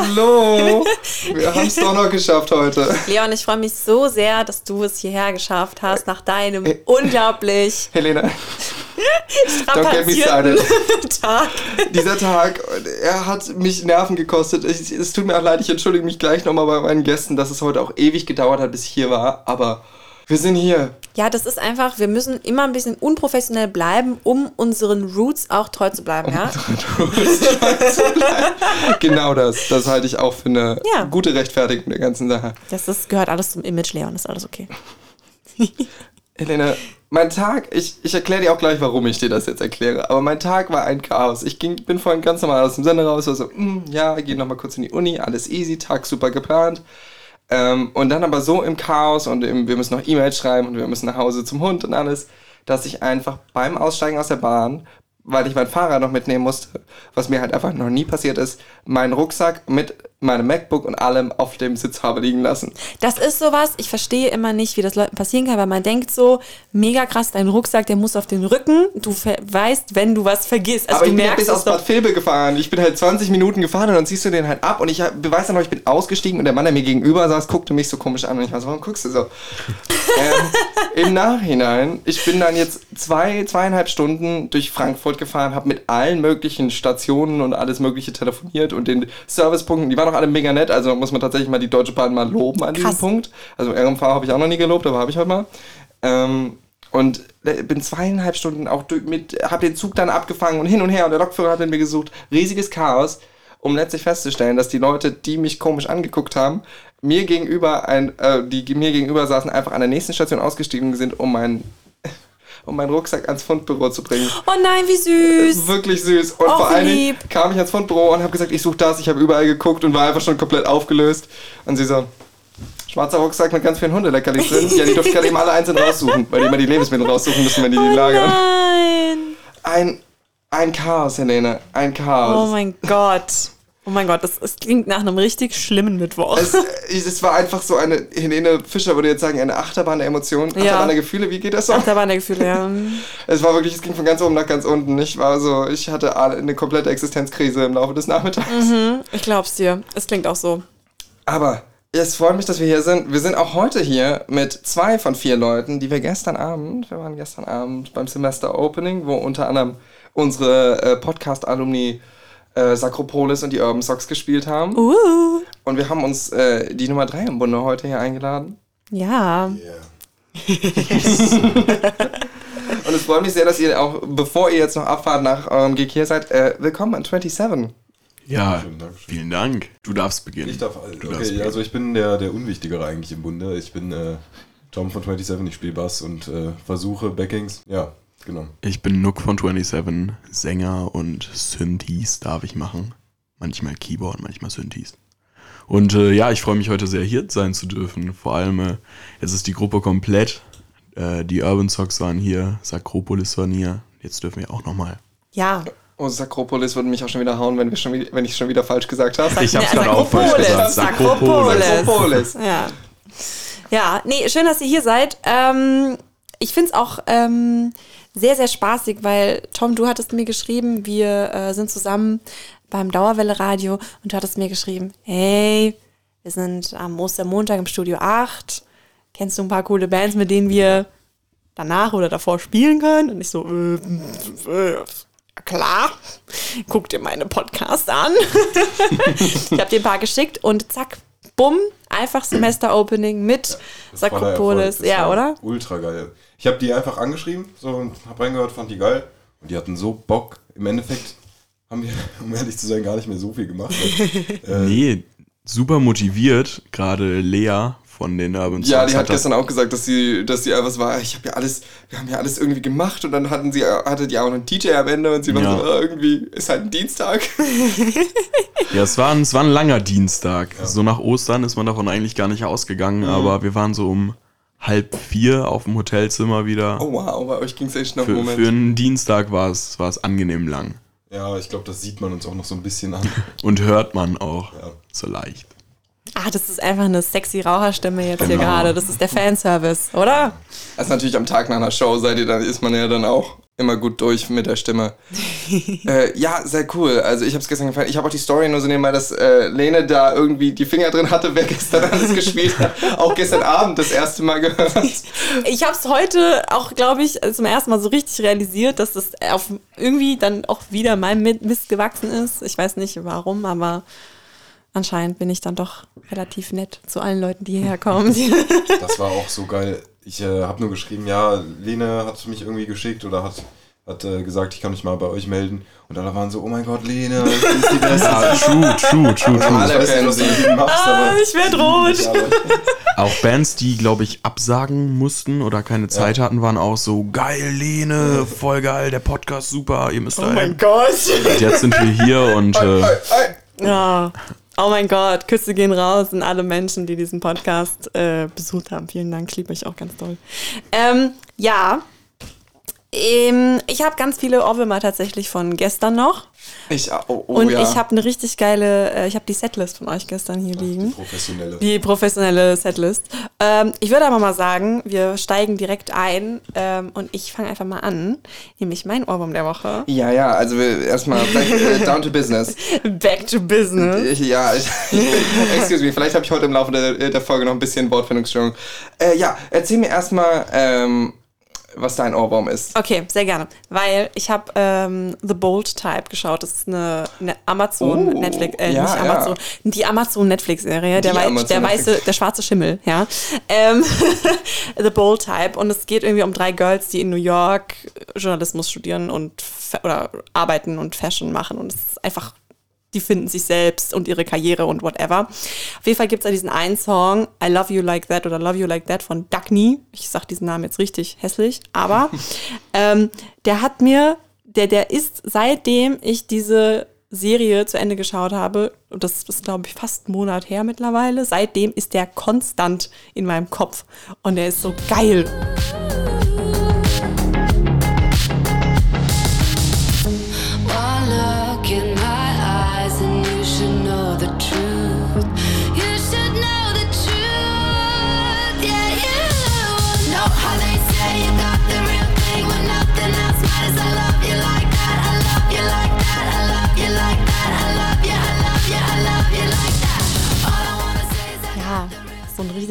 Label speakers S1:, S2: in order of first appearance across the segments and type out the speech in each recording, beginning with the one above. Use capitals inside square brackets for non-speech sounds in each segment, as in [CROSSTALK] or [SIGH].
S1: Hallo! [LAUGHS] Wir haben es doch noch geschafft heute.
S2: Leon, ich freue mich so sehr, dass du es hierher geschafft hast, nach deinem äh, unglaublich
S1: Helena.
S2: Don't get me started. [LAUGHS]
S1: Tag. Dieser Tag, er hat mich Nerven gekostet. Es tut mir auch leid, ich entschuldige mich gleich nochmal bei meinen Gästen, dass es heute auch ewig gedauert hat, bis ich hier war. Aber wir sind hier.
S2: Ja, das ist einfach, wir müssen immer ein bisschen unprofessionell bleiben, um unseren Roots auch treu zu bleiben, um ja? Roots treu
S1: zu bleiben. [LAUGHS] genau das. Das halte ich auch für eine ja. gute Rechtfertigung der ganzen Sache.
S2: Das ist, gehört alles zum Image, Leon, ist alles okay. [LAUGHS]
S1: Helene, mein Tag, ich, ich erkläre dir auch gleich, warum ich dir das jetzt erkläre, aber mein Tag war ein Chaos. Ich ging, bin vorhin ganz normal aus dem Sender raus, war so, mm, ja, geh nochmal kurz in die Uni, alles easy, Tag super geplant. Ähm, und dann aber so im Chaos und im, wir müssen noch E-Mails schreiben und wir müssen nach Hause zum Hund und alles, dass ich einfach beim Aussteigen aus der Bahn weil ich mein Fahrrad noch mitnehmen musste, was mir halt einfach noch nie passiert ist, meinen Rucksack mit meinem MacBook und allem auf dem Sitz habe liegen lassen.
S2: Das ist sowas, ich verstehe immer nicht, wie das Leuten passieren kann, weil man denkt so, mega krass, dein Rucksack, der muss auf den Rücken, du weißt, wenn du was vergisst.
S1: Also Aber
S2: du
S1: ich bin bis aus Bad Vilbel gefahren, ich bin halt 20 Minuten gefahren und dann ziehst du den halt ab und ich weiß dann noch, ich bin ausgestiegen und der Mann, der mir gegenüber saß, guckte mich so komisch an und ich war so, warum guckst du so? [LAUGHS] ähm, Im Nachhinein, ich bin dann jetzt zwei, zweieinhalb Stunden durch Frankfurt gefahren, habe mit allen möglichen Stationen und alles mögliche telefoniert und den Servicepunkten, die waren auch alle mega nett, also muss man tatsächlich mal die Deutsche Bahn mal loben an Krass. diesem Punkt. Also RMV habe ich auch noch nie gelobt, aber habe ich heute mal. Ähm, und bin zweieinhalb Stunden auch mit, habe den Zug dann abgefangen und hin und her und der Lokführer hat mir gesucht. Riesiges Chaos, um letztlich festzustellen, dass die Leute, die mich komisch angeguckt haben, mir gegenüber ein, äh, die mir gegenüber saßen, einfach an der nächsten Station ausgestiegen sind, um meinen um meinen Rucksack ans Fundbüro zu bringen.
S2: Oh nein, wie süß.
S1: Wirklich süß. Und oh, vor allem kam ich ans Fundbüro und habe gesagt, ich suche das, ich habe überall geguckt und war einfach schon komplett aufgelöst. Und sie so, schwarzer Rucksack mit ganz vielen Hundeleckerlis drin. Ja, die durften gerade eben alle einzeln raussuchen, weil die immer die Lebensmittel raussuchen müssen, wenn die die oh lagern. Nein. Ein, ein Chaos, Helene. Ein Chaos.
S2: Oh mein Gott. Oh mein Gott, das, das klingt nach einem richtig schlimmen Mittwoch.
S1: Es, es war einfach so eine, Helene Fischer würde jetzt sagen, eine Achterbahn der Emotionen, Achterbahn ja. der Gefühle, wie geht das so?
S2: Achterbahn der Gefühle, ja. [LAUGHS]
S1: es war wirklich, es ging von ganz oben nach ganz unten. Ich war so, ich hatte eine komplette Existenzkrise im Laufe des Nachmittags.
S2: Mhm, ich glaub's dir. Es klingt auch so.
S1: Aber es freut mich, dass wir hier sind. Wir sind auch heute hier mit zwei von vier Leuten, die wir gestern Abend, wir waren gestern Abend beim Semester Opening, wo unter anderem unsere äh, Podcast-Alumni äh, Sakropolis und die Urban Socks gespielt haben. Uh. Und wir haben uns äh, die Nummer 3 im Bunde heute hier eingeladen.
S2: Ja.
S1: Yeah. [LAUGHS] und es freut mich sehr, dass ihr auch, bevor ihr jetzt noch abfahrt nach eurem Gig hier seid, äh, willkommen an 27.
S3: Ja, vielen Dank. Du darfst beginnen.
S4: Ich darf, du okay, darfst beginnen. also ich bin der, der Unwichtigere eigentlich im Bunde. Ich bin äh, Tom von 27, ich spiele Bass und äh, versuche Backings. Ja, Genau.
S3: Ich bin Nook von 27, Sänger und Synthes darf ich machen. Manchmal Keyboard, manchmal Synthes. Und äh, ja, ich freue mich heute sehr hier sein zu dürfen. Vor allem, äh, jetzt ist die Gruppe komplett. Äh, die Urban Socks waren hier, Sakropolis waren hier. Jetzt dürfen wir auch nochmal.
S2: Ja.
S1: Oh, Sakropolis würde mich auch schon wieder hauen, wenn, wir schon, wenn ich schon wieder falsch gesagt habe.
S3: Ich habe es gerade auch falsch gesagt.
S2: Sakropolis. Sakropolis. Ja. ja, nee, schön, dass ihr hier seid. Ähm, ich finde es auch ähm, sehr, sehr spaßig, weil Tom, du hattest mir geschrieben, wir äh, sind zusammen beim Dauerwelle Radio und du hattest mir geschrieben, hey, wir sind am Ostermontag im Studio 8. Kennst du ein paar coole Bands, mit denen wir danach oder davor spielen können? Und ich so, äh, äh, klar, guck dir meine Podcasts an. [LAUGHS] ich habe dir ein paar geschickt und zack, bumm, einfach Semester-Opening mit ja, Sakropolis. Ja, oder?
S4: Ultra geil. Ich habe die einfach angeschrieben so, und habe reingehört, fand die geil. Und die hatten so Bock. Im Endeffekt haben wir, [LAUGHS] um ehrlich zu sein, gar nicht mehr so viel gemacht.
S3: Weil, [LAUGHS] äh, nee, super motiviert. Gerade Lea von den Urban
S1: Ja, die hat gestern auch gesagt, dass sie, dass sie einfach war, ich habe ja alles, wir haben ja alles irgendwie gemacht und dann hatten sie, hatte die auch einen DJ am Ende und sie war ja. so, oh, irgendwie ist halt ein Dienstag. [LAUGHS]
S3: ja, es war ein, es war ein langer Dienstag. Ja. So nach Ostern ist man davon eigentlich gar nicht ausgegangen, mhm. aber wir waren so um halb vier auf dem Hotelzimmer wieder.
S1: Oh wow, bei euch ging es echt noch
S3: für,
S1: Moment.
S3: Für einen Dienstag war es, war es angenehm lang.
S4: Ja, ich glaube, das sieht man uns auch noch so ein bisschen an. [LAUGHS]
S3: Und hört man auch ja. so leicht.
S2: Ah, das ist einfach eine sexy Raucherstimme jetzt genau. hier gerade. Das ist der Fanservice, oder?
S1: Also natürlich am Tag nach einer Show seid ihr, dann ist man ja dann auch immer gut durch mit der Stimme. [LAUGHS] äh, ja, sehr cool. Also ich habe es gestern gefallen. Ich habe auch die Story nur so nebenbei, dass äh, Lene da irgendwie die Finger drin hatte, wer gestern [LAUGHS] alles gespielt hat. Auch gestern Abend das erste Mal gehört.
S2: Ich habe es heute auch, glaube ich, zum ersten Mal so richtig realisiert, dass das auf irgendwie dann auch wieder mein Mist gewachsen ist. Ich weiß nicht warum, aber anscheinend bin ich dann doch relativ nett zu allen Leuten, die hierher kommen. [LAUGHS]
S4: Das war auch so geil. Ich äh, habe nur geschrieben, ja, Lene hat mich irgendwie geschickt oder hat, hat äh, gesagt, ich kann mich mal bei euch melden. Und alle waren so, oh mein Gott, Lene, [LAUGHS] du bist die Beste.
S3: ja, true, true, true, true.
S1: Alle kennen sie.
S2: Machst, ah, ich werde rot. [LAUGHS]
S3: Auch Bands, die, glaube ich, absagen mussten oder keine Zeit ja. hatten, waren auch so, geil, Lene, voll geil, der Podcast super, ihr müsst
S2: Oh mein Gott.
S3: Und jetzt sind wir hier und... Äh,
S2: ja. Oh mein Gott, Küsse gehen raus an alle Menschen, die diesen Podcast äh, besucht haben. Vielen Dank, ich liebe euch auch ganz toll. Ähm, ja, ähm, ich habe ganz viele Ohrwürmer tatsächlich von gestern noch.
S1: Ich, oh, oh,
S2: und
S1: ja.
S2: ich habe eine richtig geile, äh, ich habe die Setlist von euch gestern hier liegen.
S4: Die professionelle.
S2: Die professionelle Setlist. Ähm, ich würde aber mal sagen, wir steigen direkt ein ähm, und ich fange einfach mal an, nämlich mein Ohrwurm der Woche.
S1: Ja, ja, also erstmal äh, down to business. [LAUGHS]
S2: Back to business.
S1: Ich, ja, ich, [LAUGHS] excuse me, vielleicht habe ich heute im Laufe der, der Folge noch ein bisschen Wortfindungsstörung. Äh, ja, erzähl mir erstmal, ähm, was dein Ohrwurm ist.
S2: Okay, sehr gerne. Weil ich habe ähm, The Bold Type geschaut. Das ist eine, eine Amazon
S1: Oh,
S2: Netflix, äh,
S1: ja,
S2: nicht Amazon, die Amazon Netflix Serie, der, wei
S1: Amazon
S2: der
S1: Netflix.
S2: weiße, der schwarze Schimmel, ja. Ähm, [LAUGHS] The Bold Type und es geht irgendwie um drei Girls, die in New York Journalismus studieren und oder arbeiten und Fashion machen und es ist einfach die finden sich selbst und ihre Karriere und whatever. Auf jeden Fall gibt es da diesen einen Song, I Love You Like That oder Love You Like That von Dagny. Ich sag diesen Namen jetzt richtig hässlich, aber [LAUGHS] ähm, der hat mir, der, der ist seitdem ich diese Serie zu Ende geschaut habe, und das ist, glaube ich, fast einen Monat her mittlerweile, seitdem ist der konstant in meinem Kopf. Und der ist so geil.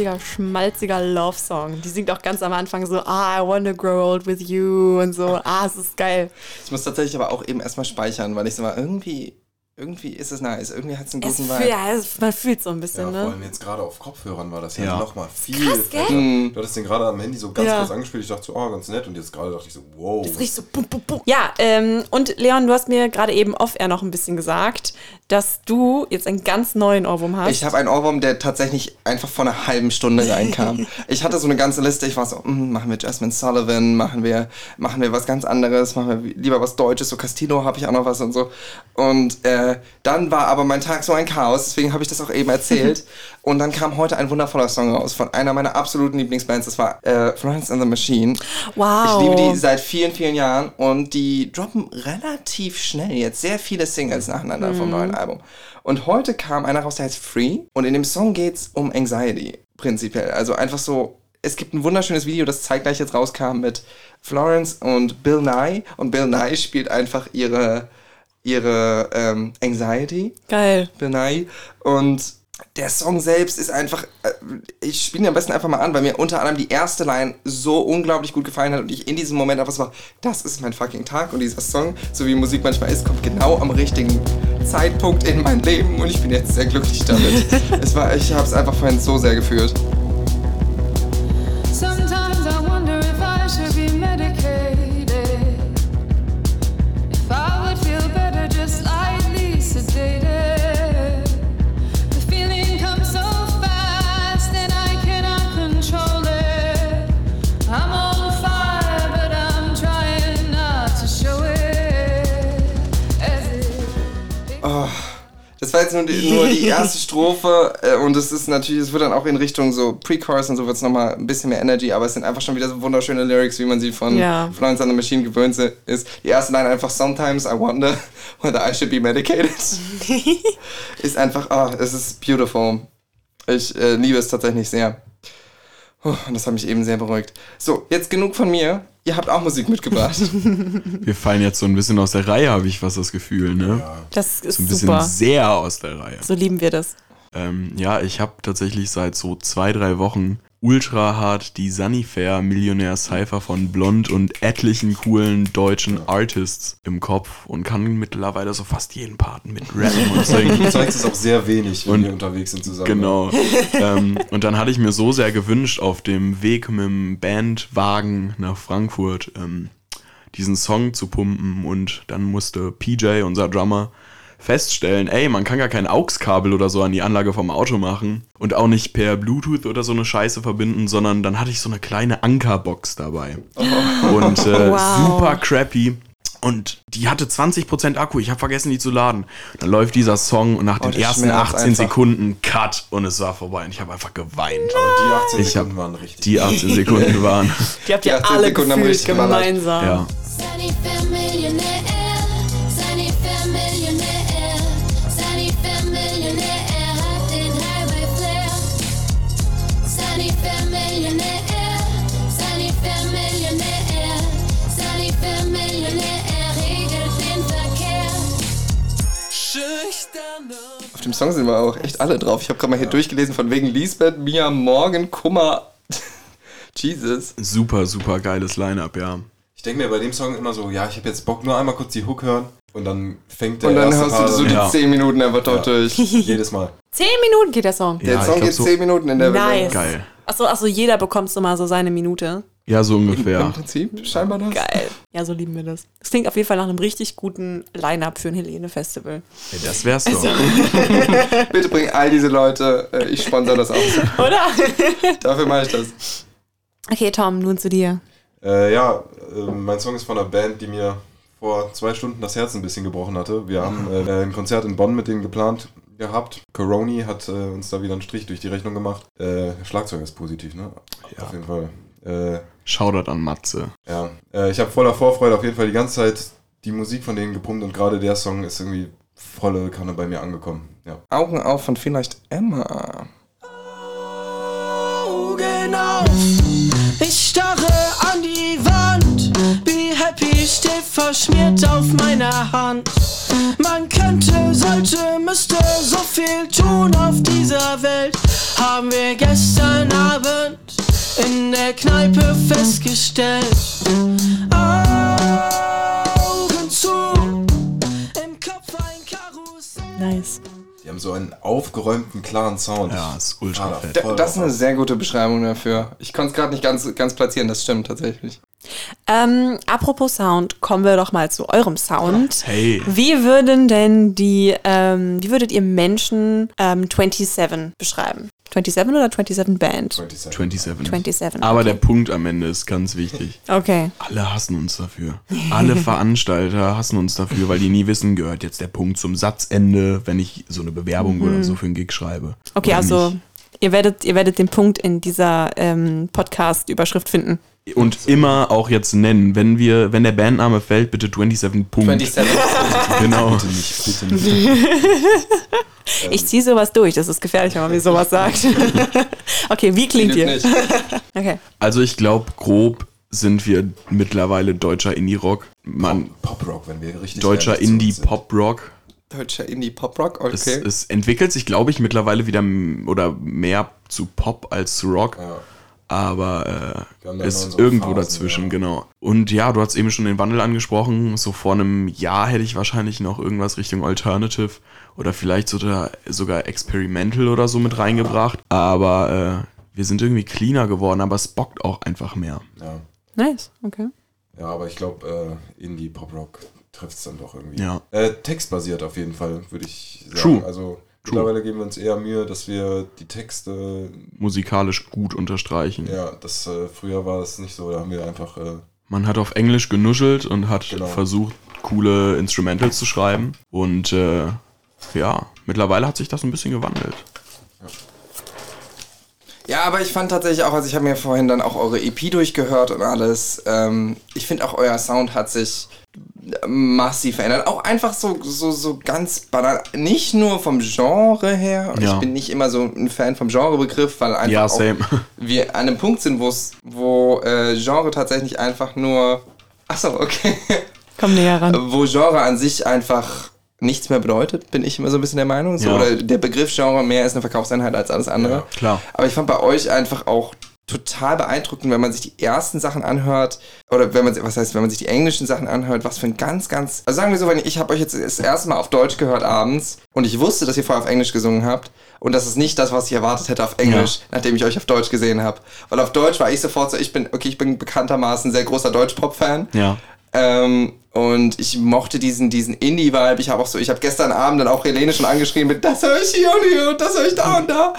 S2: Richtiger schmalziger Love-Song. Die singt auch ganz am Anfang so, ah, I wanna grow old with you und so, ah, es ist geil.
S1: Ich muss tatsächlich aber auch eben erstmal speichern, weil ich so war, irgendwie, irgendwie ist es nice. Irgendwie hat es einen
S2: Es
S1: guten
S2: fühl,
S1: Vibe.
S2: ja, es, man fühlt so ein
S4: Ja,
S2: bisschen,
S4: vor
S2: ne?
S4: allem jetzt gerade auf Kopfhörern war das ja,
S3: Ja.
S4: noch mal viel.
S2: Krass, gell?
S1: Mhm.
S4: Du hattest den gerade am Handy so ganz
S2: Ja.
S4: kurz angespielt. Ich dachte so, oh, ganz nett. Und jetzt gerade dachte ich so, wow.
S2: Das riecht so bum, bum, bum. Ja, ähm, und Leon, du hast mir gerade eben off-air noch ein bisschen gesagt, dass du jetzt einen ganz neuen Ohrwurm hast.
S1: Ich habe einen Ohrwurm, der tatsächlich einfach vor einer halben Stunde reinkam. [LAUGHS] ich hatte so eine ganze Liste. Ich war so, mm, machen wir Jasmine Sullivan, machen wir, machen wir was ganz anderes, machen wir lieber was Deutsches. So Castillo habe ich auch noch was und so. Und äh, dann war aber mein Tag so ein Chaos. Deswegen habe ich das auch eben erzählt. [LAUGHS] und dann kam heute ein wundervoller Song raus von einer meiner absoluten Lieblingsbands. Das war äh, Florence and the Machine.
S2: Wow.
S1: Ich liebe die seit vielen, vielen Jahren und die droppen relativ schnell jetzt sehr viele Singles nacheinander vom neuen Album. Und heute kam einer raus, der heißt Free und in dem Song geht's um Anxiety prinzipiell. Also einfach so, es gibt ein wunderschönes Video, das zeitgleich jetzt rauskam mit Florence und Bill Nye und Bill Nye spielt einfach ihre, ihre ähm, Anxiety.
S2: Geil.
S1: Nye. Und der Song selbst ist einfach, äh, ich spiele ihn am besten einfach mal an, weil mir unter anderem die erste Line so unglaublich gut gefallen hat und ich in diesem Moment einfach so war, das ist mein fucking Tag und dieser Song, so wie Musik manchmal ist, kommt genau am richtigen Zeitpunkt in mein Leben und ich bin jetzt sehr glücklich damit. [LAUGHS] es war, ich habe es einfach vorhin so sehr gefühlt.
S5: Sometimes I wonder if I should be medicated.
S1: Jetzt nur die, nur die [LAUGHS] erste Strophe äh, und es ist natürlich, es wird dann auch in Richtung so Pre-Chorus und so wird es nochmal ein bisschen mehr Energy, aber es sind einfach schon wieder so wunderschöne Lyrics, wie man sie von
S2: Ja.
S1: Florence and the Machine gewöhnt ist. Die erste Line einfach Sometimes I wonder whether I should be medicated. [LAUGHS] ist einfach, ah, es ist beautiful. Ich äh, liebe es tatsächlich sehr. Puh, Und das hat mich eben sehr beruhigt. So, jetzt genug von mir. Ihr habt auch Musik mitgebracht. [LAUGHS]
S3: Wir fallen jetzt so ein bisschen aus der Reihe, habe ich fast das Gefühl, ne?
S2: Das ist
S3: So ein bisschen
S2: super.
S3: sehr aus der Reihe.
S2: So lieben wir das.
S3: Ähm, ja, ich habe tatsächlich seit so zwei, drei Wochen ultra hart die Sunnyfair Millionär Cypher von Blond und etlichen coolen deutschen Artists im Kopf und kann mittlerweile so fast jeden Parten mit rappen und [LAUGHS] singen.
S4: Du zeigst es auch sehr wenig, wenn
S3: Und-
S4: wir unterwegs sind zusammen.
S3: Genau. [LAUGHS] ähm, und dann hatte ich mir so sehr gewünscht, auf dem Weg mit dem Bandwagen nach Frankfurt ähm, diesen Song zu pumpen. Und dann musste PJ, unser Drummer, feststellen, ey, man kann gar kein AUX-Kabel oder so an die Anlage vom Auto machen und auch nicht per Bluetooth oder so eine Scheiße verbinden, sondern dann hatte ich so eine kleine Ankerbox dabei. Und äh,
S2: Wow.
S3: super crappy. Und die hatte 20% Akku. Ich habe vergessen, die zu laden. Dann läuft dieser Song und nach den
S1: der
S3: ersten
S1: schmerzt
S3: 18
S1: einfach.
S3: Sekunden Cut und es war vorbei. Und ich habe einfach geweint.
S4: Aber die 18
S3: Ich
S4: Sekunden
S3: hab
S4: waren richtig.
S3: Die 18 Sekunden waren.
S2: Die habt ihr
S1: 18
S2: alle
S1: Sekunden
S2: gefühlt gemeinsam.
S3: Ja.
S1: Auf dem Song sind wir auch echt alle drauf. Ich habe gerade mal hier durchgelesen von wegen Lisbeth, Mia, Morgan, Kummer. [LAUGHS] Jesus.
S3: Super, super geiles Line-Up, ja.
S4: Ich denke mir bei dem Song immer so, ja, ich habe jetzt Bock, nur einmal kurz die Hook hören und dann fängt der
S1: Und dann
S4: Part
S1: du so die
S3: Ja.
S1: 10 Minuten einfach dort durch. [LAUGHS] [LAUGHS]
S4: jedes Mal.
S2: Zehn Minuten geht der Song.
S1: Der
S3: Ja,
S1: Song
S3: glaub
S1: geht
S3: so-
S1: 10 Minuten in der
S2: Nice.
S3: Geil.
S2: Achso, achso, jeder bekommt so mal so seine Minute.
S3: Ja, so
S1: Im
S3: ungefähr.
S1: Prinzip scheinbar das.
S2: Geil. Ja, so lieben wir das. Das klingt auf jeden Fall nach einem richtig guten Line-Up für ein Helene-Festival.
S3: Ja, das wär's doch. [LAUGHS]
S1: Bitte bring all diese Leute, äh, ich sponsor das auch. [LAUGHS]
S2: Oder? [LAUGHS]
S1: Dafür mache ich das.
S2: Okay, Tom, nun zu dir.
S4: Äh, ja, äh, mein Song ist von einer Band, die mir vor zwei Stunden das Herz ein bisschen gebrochen hatte. Wir haben äh, ein Konzert in Bonn mit denen geplant gehabt. Coroni hat äh, uns da wieder einen Strich durch die Rechnung gemacht. Äh, Schlagzeug ist positiv, ne?
S3: Ja.
S4: Auf jeden Fall. Äh,
S3: Shoutout an Matze.
S4: ja, äh, ich habe voller Vorfreude auf jeden Fall die ganze Zeit die Musik von denen gepumpt und gerade der Song ist irgendwie volle Kanne bei mir angekommen. Ja.
S1: Augen auf von vielleicht Emma.
S6: Augen auf, ich starre an die Wand. Be happy steht verschmiert auf meiner Hand. Man könnte, sollte, müsste so viel tun auf dieser Welt. Haben wir gestern Abend in der Kneipe festgestellt. Augen zu, im Kopf ein Karussell.
S2: Nice.
S4: Die haben so einen aufgeräumten, klaren Sound.
S3: Ja, ist ultra
S4: Ah,
S3: fett.
S1: Das ist eine sehr gute Beschreibung dafür. Ich konnte es gerade nicht ganz, ganz platzieren, das stimmt tatsächlich.
S2: Ähm, apropos Sound, kommen wir doch mal zu eurem Sound.
S3: Hey.
S2: Wie würden denn die, ähm, wie würdet ihr Menschen ähm, 27 beschreiben? 27 oder 27 Band?
S4: 27.
S3: 27.
S2: 27.
S3: Aber
S2: okay.
S3: der Punkt am Ende ist ganz wichtig.
S2: Okay.
S3: Alle hassen uns dafür. Alle [LAUGHS] Veranstalter hassen uns dafür, weil die nie wissen, gehört jetzt der Punkt zum Satzende, wenn ich so eine Bewerbung oder so für einen Gig schreibe.
S2: Okay,
S3: Oder
S2: also
S3: nicht.
S2: Ihr werdet, ihr werdet den Punkt in dieser ähm, Podcast-Überschrift finden.
S3: Und immer auch jetzt nennen, wenn wir, wenn der Bandname fällt, bitte 27 Punkt.
S1: 27. [LAUGHS]
S3: Genau.
S4: Bitte nicht, bitte nicht. [LAUGHS]
S2: Ich ziehe sowas durch, das ist gefährlich, wenn man mir sowas sagt. [LAUGHS] okay, wie klingt ihr?
S1: nicht.
S2: Okay.
S3: Also ich glaube, grob sind wir mittlerweile deutscher Indie-Rock. Man,
S4: Pop-Rock, wenn wir richtig
S3: deutscher. Indie-Pop-Rock.
S1: Deutscher Indie-Pop-Rock,
S3: Es,
S1: okay.
S3: es entwickelt sich, glaube ich, mittlerweile wieder oder mehr zu Pop als zu Rock.
S4: Ja.
S3: Aber äh, ist irgendwo
S4: Phasen,
S3: dazwischen,
S4: ja.
S3: genau. Und ja, du hast eben schon den Wandel angesprochen. So vor einem Jahr hätte ich wahrscheinlich noch irgendwas Richtung Alternative oder vielleicht sogar, sogar Experimental oder so mit reingebracht. Aber äh, wir sind irgendwie cleaner geworden, aber es bockt auch einfach mehr.
S4: Ja.
S2: Nice, okay.
S4: ja, aber ich glaube, äh, Indie-Pop-Rock trifft es dann doch irgendwie.
S3: Ja.
S4: Äh, textbasiert auf jeden Fall, würde ich sagen.
S3: True.
S4: Also
S3: True.
S4: mittlerweile geben wir uns eher Mühe, dass wir die Texte,
S3: Musikalisch gut unterstreichen.
S4: ja, das äh, früher war das nicht so, da haben wir einfach, äh,
S3: Man hat auf Englisch genuschelt und hat
S4: Genau.
S3: versucht, coole Instrumentals zu schreiben. Und äh, ja, mittlerweile hat sich das ein bisschen gewandelt.
S1: Ja, aber ich fand tatsächlich auch, also ich habe mir vorhin dann auch eure EP durchgehört und alles. Ähm, ich finde auch euer Sound hat sich massiv verändert. Auch einfach so, so, so ganz banal. Nicht nur vom Genre her. Und
S3: Ja.
S1: Ich bin nicht immer so ein Fan vom Genrebegriff, weil einfach
S3: Ja,
S1: auch
S3: same.
S1: wir an einem Punkt sind, wo äh, Genre tatsächlich einfach nur. Achso, okay.
S2: Komm näher ran.
S1: wo Genre an sich einfach nichts mehr bedeutet, bin ich immer so ein bisschen der Meinung. So,
S3: Ja.
S1: Oder der Begriff Genre mehr ist eine Verkaufseinheit als alles andere.
S3: klar.
S1: Aber ich fand bei euch einfach auch total beeindruckend, wenn man sich die ersten Sachen anhört oder wenn man was heißt, wenn man sich die englischen Sachen anhört, was für ein ganz ganz also sagen wir so, wenn ich habe euch jetzt das erste Mal auf Deutsch gehört abends und ich wusste, dass ihr vorher auf Englisch gesungen habt und das ist nicht das, was ich erwartet hätte auf Englisch, nachdem ich euch auf Deutsch gesehen habe, weil auf Deutsch war ich sofort so, ich bin okay, ich bin bekanntermaßen sehr großer Deutsch-Pop-Fan.
S3: Ja.
S1: Ähm, und ich mochte diesen, diesen Indie-Vibe. Ich habe auch so, ich habe gestern Abend dann auch Helene schon angeschrieben mit, das höre ich hier und hier und das höre ich da und da.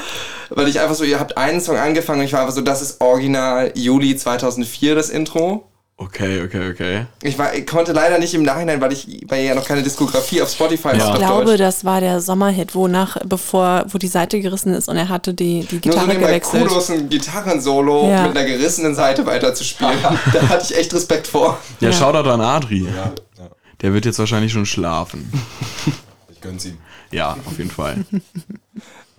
S1: Weil ich einfach so, ihr habt einen Song angefangen und ich war einfach so, das ist original Juli 2004, das Intro.
S3: Okay, okay, okay.
S1: Ich, war, ich konnte leider nicht im Nachhinein, weil ich, weil ihr ja noch keine Diskografie auf Spotify
S3: Ja.
S2: Ich glaube,
S1: Deutsch.
S2: das war der Sommerhit, wo nach, bevor, wo die Seite gerissen ist und er hatte die, die
S1: Nur so
S2: Gitarre
S1: nebenbei
S2: gewechselt.
S1: Kudos ein Gitarrensolo
S2: Ja.
S1: mit einer gerissenen Seite weiterzuspielen. [LAUGHS] da hatte ich echt Respekt vor.
S3: Ja,
S2: Ja.
S3: Shoutout an Adri.
S4: Ja, ja.
S3: Der wird jetzt wahrscheinlich schon schlafen. [LAUGHS]
S4: Ich gönn's ihm.
S3: Ja, auf jeden Fall. [LAUGHS]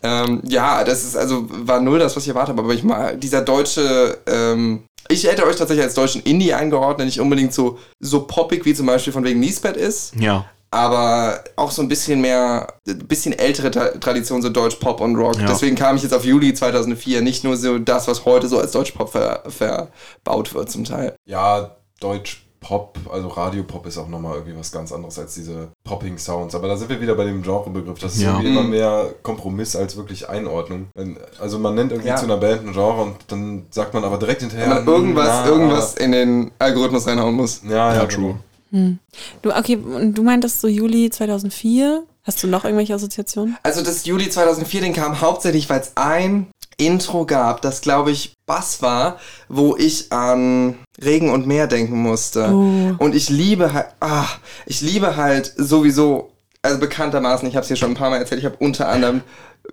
S1: Ähm, ja, das ist also war null das, was ich erwartet habe, aber ich mal dieser deutsche, ähm, ich hätte euch tatsächlich als deutschen Indie eingeordnet, nicht unbedingt so, so poppig wie zum Beispiel von wegen Niesbett ist,
S3: Ja.
S1: aber auch so ein bisschen mehr, ein bisschen ältere Tra Tradition, so Deutsch Pop und Rock.
S3: Ja.
S1: Deswegen kam ich jetzt auf Juli 2004, nicht nur so das, was heute so als Deutsch Pop ver verbaut wird zum Teil.
S4: Ja, Deutsch Pop, also Radio-Pop ist auch nochmal irgendwie was ganz anderes als diese Popping-Sounds. Aber da sind wir wieder bei dem Genrebegriff. Das ist
S3: Ja.
S4: irgendwie immer
S1: Mhm.
S4: mehr Kompromiss als wirklich Einordnung. Also man nennt irgendwie
S1: Ja.
S4: zu einer Band ein Genre und dann sagt man aber direkt hinterher.
S1: Wenn man irgendwas,
S4: na,
S1: irgendwas in den Algorithmus reinhauen muss.
S4: Ja, ja,
S3: Ja,
S4: true.
S3: true.
S2: Du, okay, und du meintest so Juli 2004. Hast du noch irgendwelche Assoziationen?
S1: Also das Juli 2004, den kam hauptsächlich, weil es ein Intro gab, das glaube ich Bass war, wo ich an Regen und Meer denken musste.
S2: Oh.
S1: Und ich liebe halt, ah, ich liebe halt sowieso, also bekanntermaßen, ich habe es hier schon ein paar Mal erzählt, ich habe unter anderem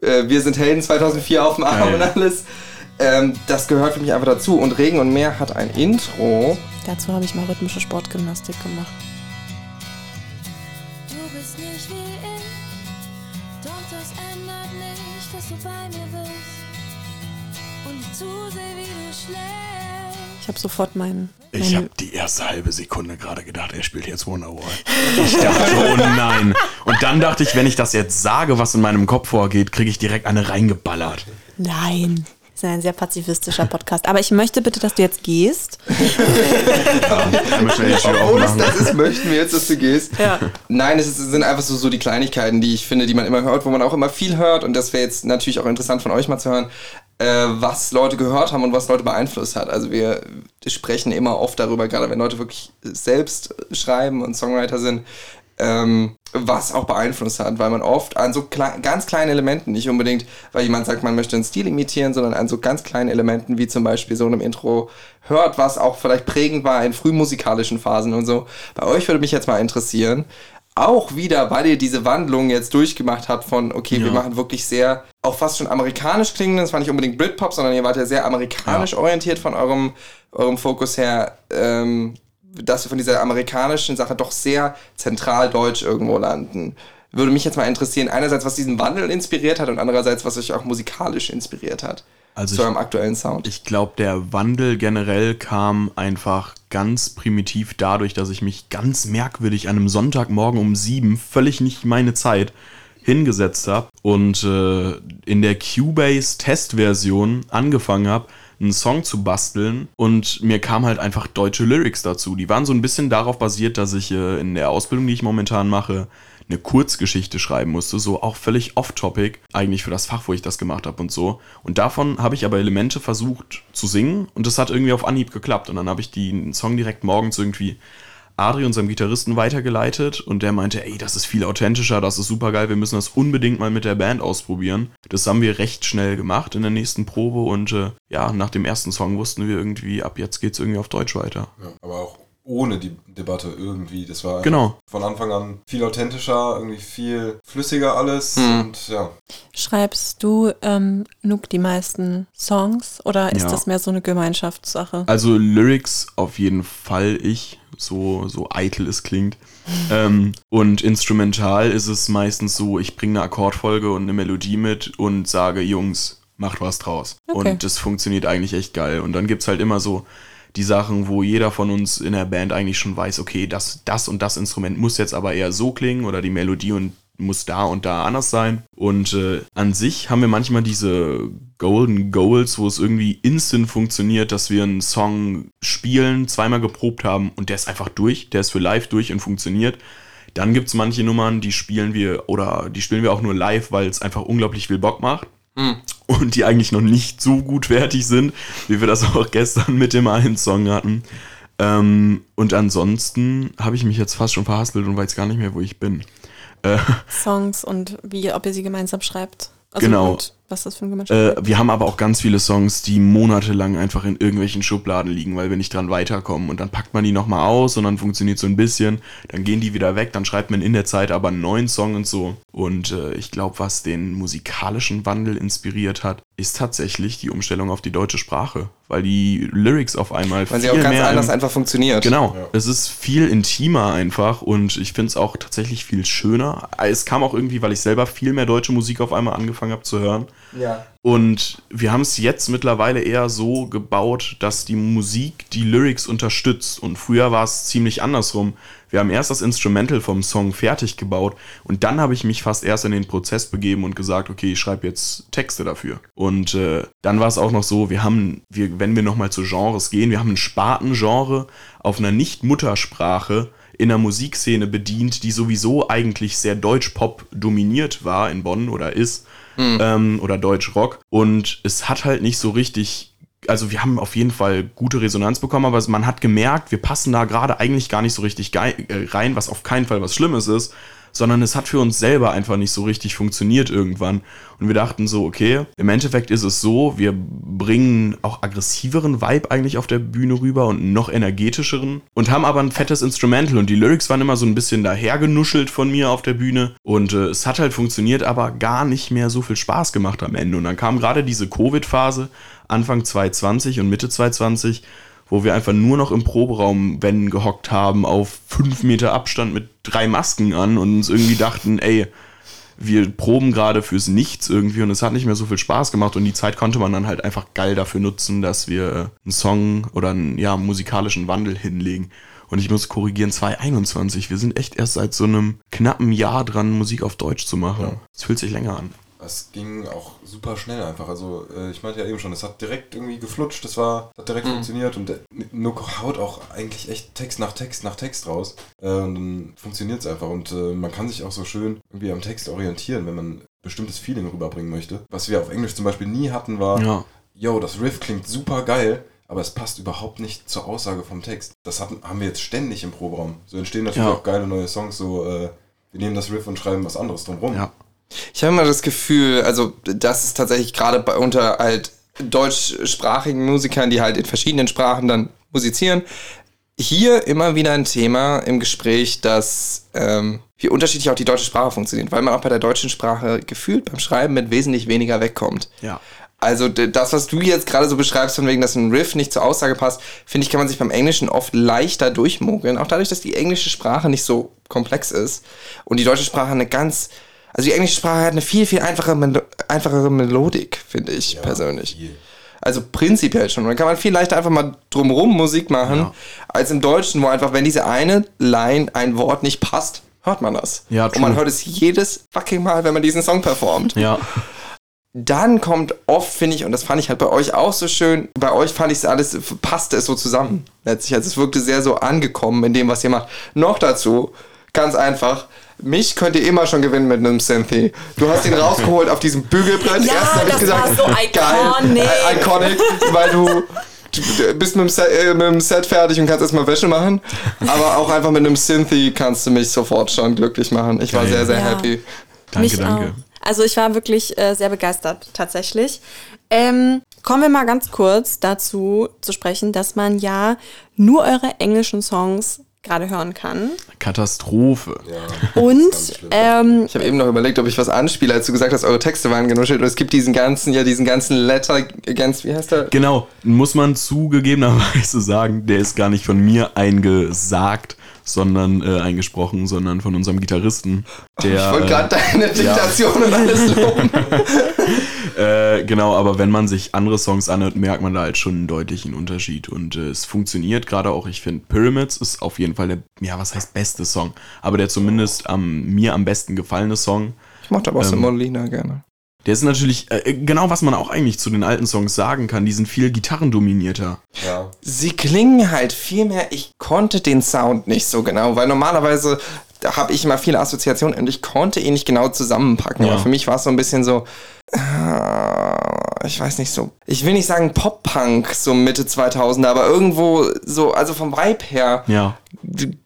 S1: äh, Wir sind Helden 2004 auf dem Arm
S3: Geil.
S1: und alles. Ähm, das gehört für mich einfach dazu. Und Regen und Meer hat ein Intro.
S2: Dazu habe ich mal rhythmische Sportgymnastik gemacht.
S5: Ich
S2: habe sofort meinen.
S3: Ich habe die erste halbe Sekunde gerade gedacht, er spielt jetzt Wonderwall. [LAUGHS] Ich dachte, oh nein. Und dann dachte ich, wenn ich das jetzt sage, was in meinem Kopf vorgeht, kriege ich direkt eine reingeballert.
S2: Nein. Das ist ein sehr pazifistischer Podcast. Aber ich möchte bitte, dass du jetzt gehst.
S3: Tür
S1: Obwohl es das ist, möchten wir jetzt, dass du gehst.
S2: Ja.
S1: Nein, es sind einfach so, so die Kleinigkeiten, die ich finde, die man immer hört, wo man auch immer viel hört. Und das wäre jetzt natürlich auch interessant von euch mal zu hören, was Leute gehört haben und was Leute beeinflusst hat. Also wir sprechen immer oft darüber, gerade wenn Leute wirklich selbst schreiben und Songwriter sind, ähm, was auch beeinflusst hat, weil man oft an so klei ganz kleinen Elementen, nicht unbedingt, weil jemand sagt, man möchte einen Stil imitieren, sondern an so ganz kleinen Elementen, wie zum Beispiel so einem Intro, hört, was auch vielleicht prägend war in frühmusikalischen Phasen und so. Bei euch würde mich jetzt mal interessieren, auch wieder, weil ihr diese Wandlung jetzt durchgemacht habt von, okay, wir
S3: Ja.
S1: machen wirklich sehr, auch fast schon amerikanisch klingend, das war nicht unbedingt Britpop, sondern ihr wart ja sehr amerikanisch orientiert von eurem, eurem Fokus her, ähm, dass wir von dieser amerikanischen Sache doch sehr zentral deutsch irgendwo landen. Würde mich jetzt mal interessieren, einerseits, was diesen Wandel inspiriert hat und andererseits, was euch auch musikalisch inspiriert hat.
S3: Also
S1: zu
S3: ich-
S1: eurem aktuellen Sound.
S3: Ich glaube, der Wandel generell kam einfach ganz primitiv dadurch, dass ich mich ganz merkwürdig an einem Sonntagmorgen um sieben, völlig nicht meine Zeit, hingesetzt habe und äh, in der Cubase Testversion angefangen habe, einen Song zu basteln und mir kamen halt einfach deutsche Lyrics dazu. Die waren so ein bisschen darauf basiert, dass ich äh, in der Ausbildung, die ich momentan mache, eine Kurzgeschichte schreiben musste, so auch völlig off-topic, eigentlich für das Fach, wo ich das gemacht habe und so. Und davon habe ich aber Elemente versucht zu singen und das hat irgendwie auf Anhieb geklappt. Und dann habe ich den Song direkt morgens irgendwie Adri, unserem Gitarristen, weitergeleitet und der meinte, ey, das ist viel authentischer, das ist super geil, wir müssen das unbedingt mal mit der Band ausprobieren. Das haben wir recht schnell gemacht in der nächsten Probe und äh, ja, nach dem ersten Song wussten wir irgendwie, ab jetzt geht's irgendwie auf Deutsch weiter.
S4: Ja, aber auch ohne die Debatte irgendwie. Das war
S3: Genau.
S4: von Anfang an viel authentischer, irgendwie viel flüssiger alles.
S1: Hm.
S4: Und ja,
S2: schreibst du, ähm, Nook, die meisten Songs oder ist
S3: Ja.
S2: das mehr so eine Gemeinschaftssache?
S3: Also Lyrics auf jeden Fall ich, so, so eitel es klingt. [LAUGHS] ähm, und instrumental ist es meistens so, ich bringe eine Akkordfolge und eine Melodie mit und sage, Jungs, macht was draus.
S2: Okay.
S3: Und das funktioniert eigentlich echt geil. Und dann gibt's halt immer so die Sachen, wo jeder von uns in der Band eigentlich schon weiß, okay, das, das und das Instrument muss jetzt aber eher so klingen oder die Melodie und muss da und da anders sein. Und äh, an sich haben wir manchmal diese Golden Goals, wo es irgendwie instant funktioniert, dass wir einen Song spielen, zweimal geprobt haben und der ist einfach durch, der ist für live durch und funktioniert. Dann gibt's manche Nummern, die spielen wir oder die spielen wir auch nur live, weil es einfach unglaublich viel Bock macht. Und die eigentlich noch nicht so gut fertig sind, wie wir das auch gestern mit dem einen Song hatten. Ähm, und ansonsten habe ich mich jetzt fast schon verhaspelt und weiß gar nicht mehr, wo ich bin. Äh,
S2: Songs und wie, ob ihr sie gemeinsam schreibt. Also
S3: Genau.
S2: Und was das für ein Gemeinschaft
S3: Äh, wir haben aber auch ganz viele Songs, die monatelang einfach in irgendwelchen Schubladen liegen, weil wir nicht dran weiterkommen. Und dann packt man die nochmal aus und dann funktioniert so ein bisschen. Dann gehen die wieder weg, dann schreibt man in der Zeit aber einen neuen Song und so. Und äh, ich glaube, was den musikalischen Wandel inspiriert hat, ist tatsächlich die Umstellung auf die deutsche Sprache. Weil die Lyrics auf einmal
S1: Weil sie
S3: viel
S1: auch ganz
S3: mehr
S1: anders
S3: im-
S1: einfach funktioniert.
S3: Genau, es ist viel intimer einfach und ich finde es auch tatsächlich viel schöner. Es kam auch irgendwie, weil ich selber viel mehr deutsche Musik auf einmal angefangen habe zu hören.
S1: Ja.
S3: Und wir haben es jetzt mittlerweile eher so gebaut, dass die Musik die Lyrics unterstützt. Und früher war es ziemlich andersrum. Wir haben erst das Instrumental vom Song fertig gebaut und dann habe ich mich fast erst in den Prozess begeben und gesagt, okay, ich schreibe jetzt Texte dafür. Und äh, dann war es auch noch so, wir haben, wir, wenn wir nochmal zu Genres gehen, wir haben ein Spartengenre auf einer Nicht-Muttersprache in der Musikszene bedient, die sowieso eigentlich sehr Deutsch-Pop dominiert war in Bonn oder ist ähm, oder Deutsch-Rock. Und es hat halt nicht so richtig, also wir haben auf jeden Fall gute Resonanz bekommen, aber man hat gemerkt, wir passen da gerade eigentlich gar nicht so richtig äh, rein, was auf keinen Fall was Schlimmes ist, sondern es hat für uns selber einfach nicht so richtig funktioniert irgendwann. Und wir dachten so, okay, im Endeffekt ist es so, wir bringen auch aggressiveren Vibe eigentlich auf der Bühne rüber und noch energetischeren und haben aber ein fettes Instrumental und die Lyrics waren immer so ein bisschen dahergenuschelt von mir auf der Bühne und äh, es hat halt funktioniert, aber gar nicht mehr so viel Spaß gemacht am Ende. Und dann kam gerade diese Covid-Phase, Anfang 2020 und Mitte 2020, wo wir einfach nur noch im Proberaum, wenn gehockt haben, auf fünf Meter Abstand mit drei Masken an und uns irgendwie dachten, ey, wir proben gerade fürs Nichts irgendwie und es hat nicht mehr so viel Spaß gemacht und die Zeit konnte man dann halt einfach geil dafür nutzen, dass wir einen Song oder einen ja, musikalischen Wandel hinlegen. Und ich muss korrigieren, 2021, wir sind echt erst seit so einem knappen Jahr dran, Musik auf Deutsch zu machen. Es fühlt sich länger an.
S4: Es ging auch super schnell einfach. Also äh, ich meinte ja eben schon, es hat direkt irgendwie geflutscht, es war, hat direkt funktioniert und Nook haut auch eigentlich echt Text nach Text nach Text raus. Äh, und dann funktioniert es einfach und äh, man kann sich auch so schön irgendwie am Text orientieren, wenn man ein bestimmtes Feeling rüberbringen möchte. Was wir auf Englisch zum Beispiel nie hatten, war,
S3: Ja.
S4: yo, das Riff klingt super geil, aber es passt überhaupt nicht zur Aussage vom Text. Das hatten, haben wir jetzt ständig im Proberaum. So entstehen natürlich
S3: Ja.
S4: auch geile neue Songs, so äh, wir nehmen das Riff und schreiben was anderes drumrum.
S3: Ja.
S1: Ich habe immer das Gefühl, also das ist tatsächlich gerade bei unter halt deutschsprachigen Musikern, die halt in verschiedenen Sprachen dann musizieren, hier immer wieder ein Thema im Gespräch, dass ähm, wie unterschiedlich auch die deutsche Sprache funktioniert, weil man auch bei der deutschen Sprache gefühlt beim Schreiben mit wesentlich weniger wegkommt.
S3: Ja.
S1: Also das, was du jetzt gerade so beschreibst, von wegen, dass ein Riff nicht zur Aussage passt, finde ich, kann man sich beim Englischen oft leichter durchmogeln. Auch dadurch, dass die englische Sprache nicht so komplex ist und die deutsche Sprache eine ganz, also die englische Sprache hat eine viel, viel einfache, Melo einfachere Melodik, finde ich persönlich.
S4: viel.
S1: Also prinzipiell schon. Dann kann man viel leichter einfach mal drumrum Musik machen,
S3: Ja.
S1: als im Deutschen, wo einfach, wenn diese eine Line, ein Wort nicht passt, hört man das.
S3: Ja,
S1: und man hört es jedes fucking Mal, wenn man diesen Song performt
S3: Ja.
S1: dann kommt oft, finde ich, und das fand ich halt bei euch auch so schön, bei euch fand ich es alles, passte es so zusammen. Letztlich, also es wirkte sehr so angekommen in dem, was ihr macht. Noch dazu, ganz einfach, mich könnt ihr immer schon gewinnen mit einem Synthi. Du hast ihn rausgeholt auf diesem Bügelbrett.
S2: Ja,
S1: Erst habe ich
S2: das
S1: gesagt,
S2: war so
S1: geil,
S2: iconic.
S1: Iconic, weil du bist mit dem, Set, äh, mit dem Set fertig und kannst erstmal Wäsche machen. Aber auch einfach mit einem Synthi kannst du mich sofort schon glücklich machen. Ich war
S3: Geil.
S1: sehr, sehr
S2: Ja.
S1: happy.
S3: Danke,
S2: Mich
S3: danke.
S2: Auch. Also ich war wirklich äh, sehr begeistert, tatsächlich. Ähm, kommen wir mal ganz kurz dazu zu sprechen, dass man ja nur eure englischen Songs gerade hören kann.
S3: Katastrophe.
S4: Ja.
S2: Und ähm,
S1: Ich habe eben noch überlegt, ob ich was anspiele, als du gesagt hast, eure Texte waren genuschelt. Und es gibt diesen ganzen, ja, diesen ganzen Letter, ganz, wie heißt der?
S3: Genau, muss man zugegebenerweise sagen, der ist gar nicht von mir eingesagt, sondern äh, eingesprochen, sondern von unserem Gitarristen. Der,
S1: ich wollte gerade deine [LAUGHS] Diktation und alles loben. [LAUGHS]
S3: Äh, genau, aber wenn man sich andere Songs anhört, merkt man da halt schon einen deutlichen Unterschied. Und äh, es funktioniert gerade auch. Ich finde, Pyramids ist auf jeden Fall der, ja, was heißt beste Song, aber der zumindest am, mir am besten gefallene Song.
S1: Ich mochte aber auch
S3: Ähm,
S1: Molina gerne.
S3: Der ist natürlich, äh, genau was man auch eigentlich zu den alten Songs sagen kann, die sind viel gitarrendominierter.
S4: ja.
S1: Sie klingen halt viel mehr, ich konnte den Sound nicht so genau, weil normalerweise da habe ich immer viele Assoziationen und ich konnte ihn nicht genau zusammenpacken.
S3: Ja.
S1: Aber für mich war es so ein bisschen so, äh, ich weiß nicht so, ich will nicht sagen Pop-Punk, so Mitte 2000er, aber irgendwo so, also vom Vibe her,
S3: Ja.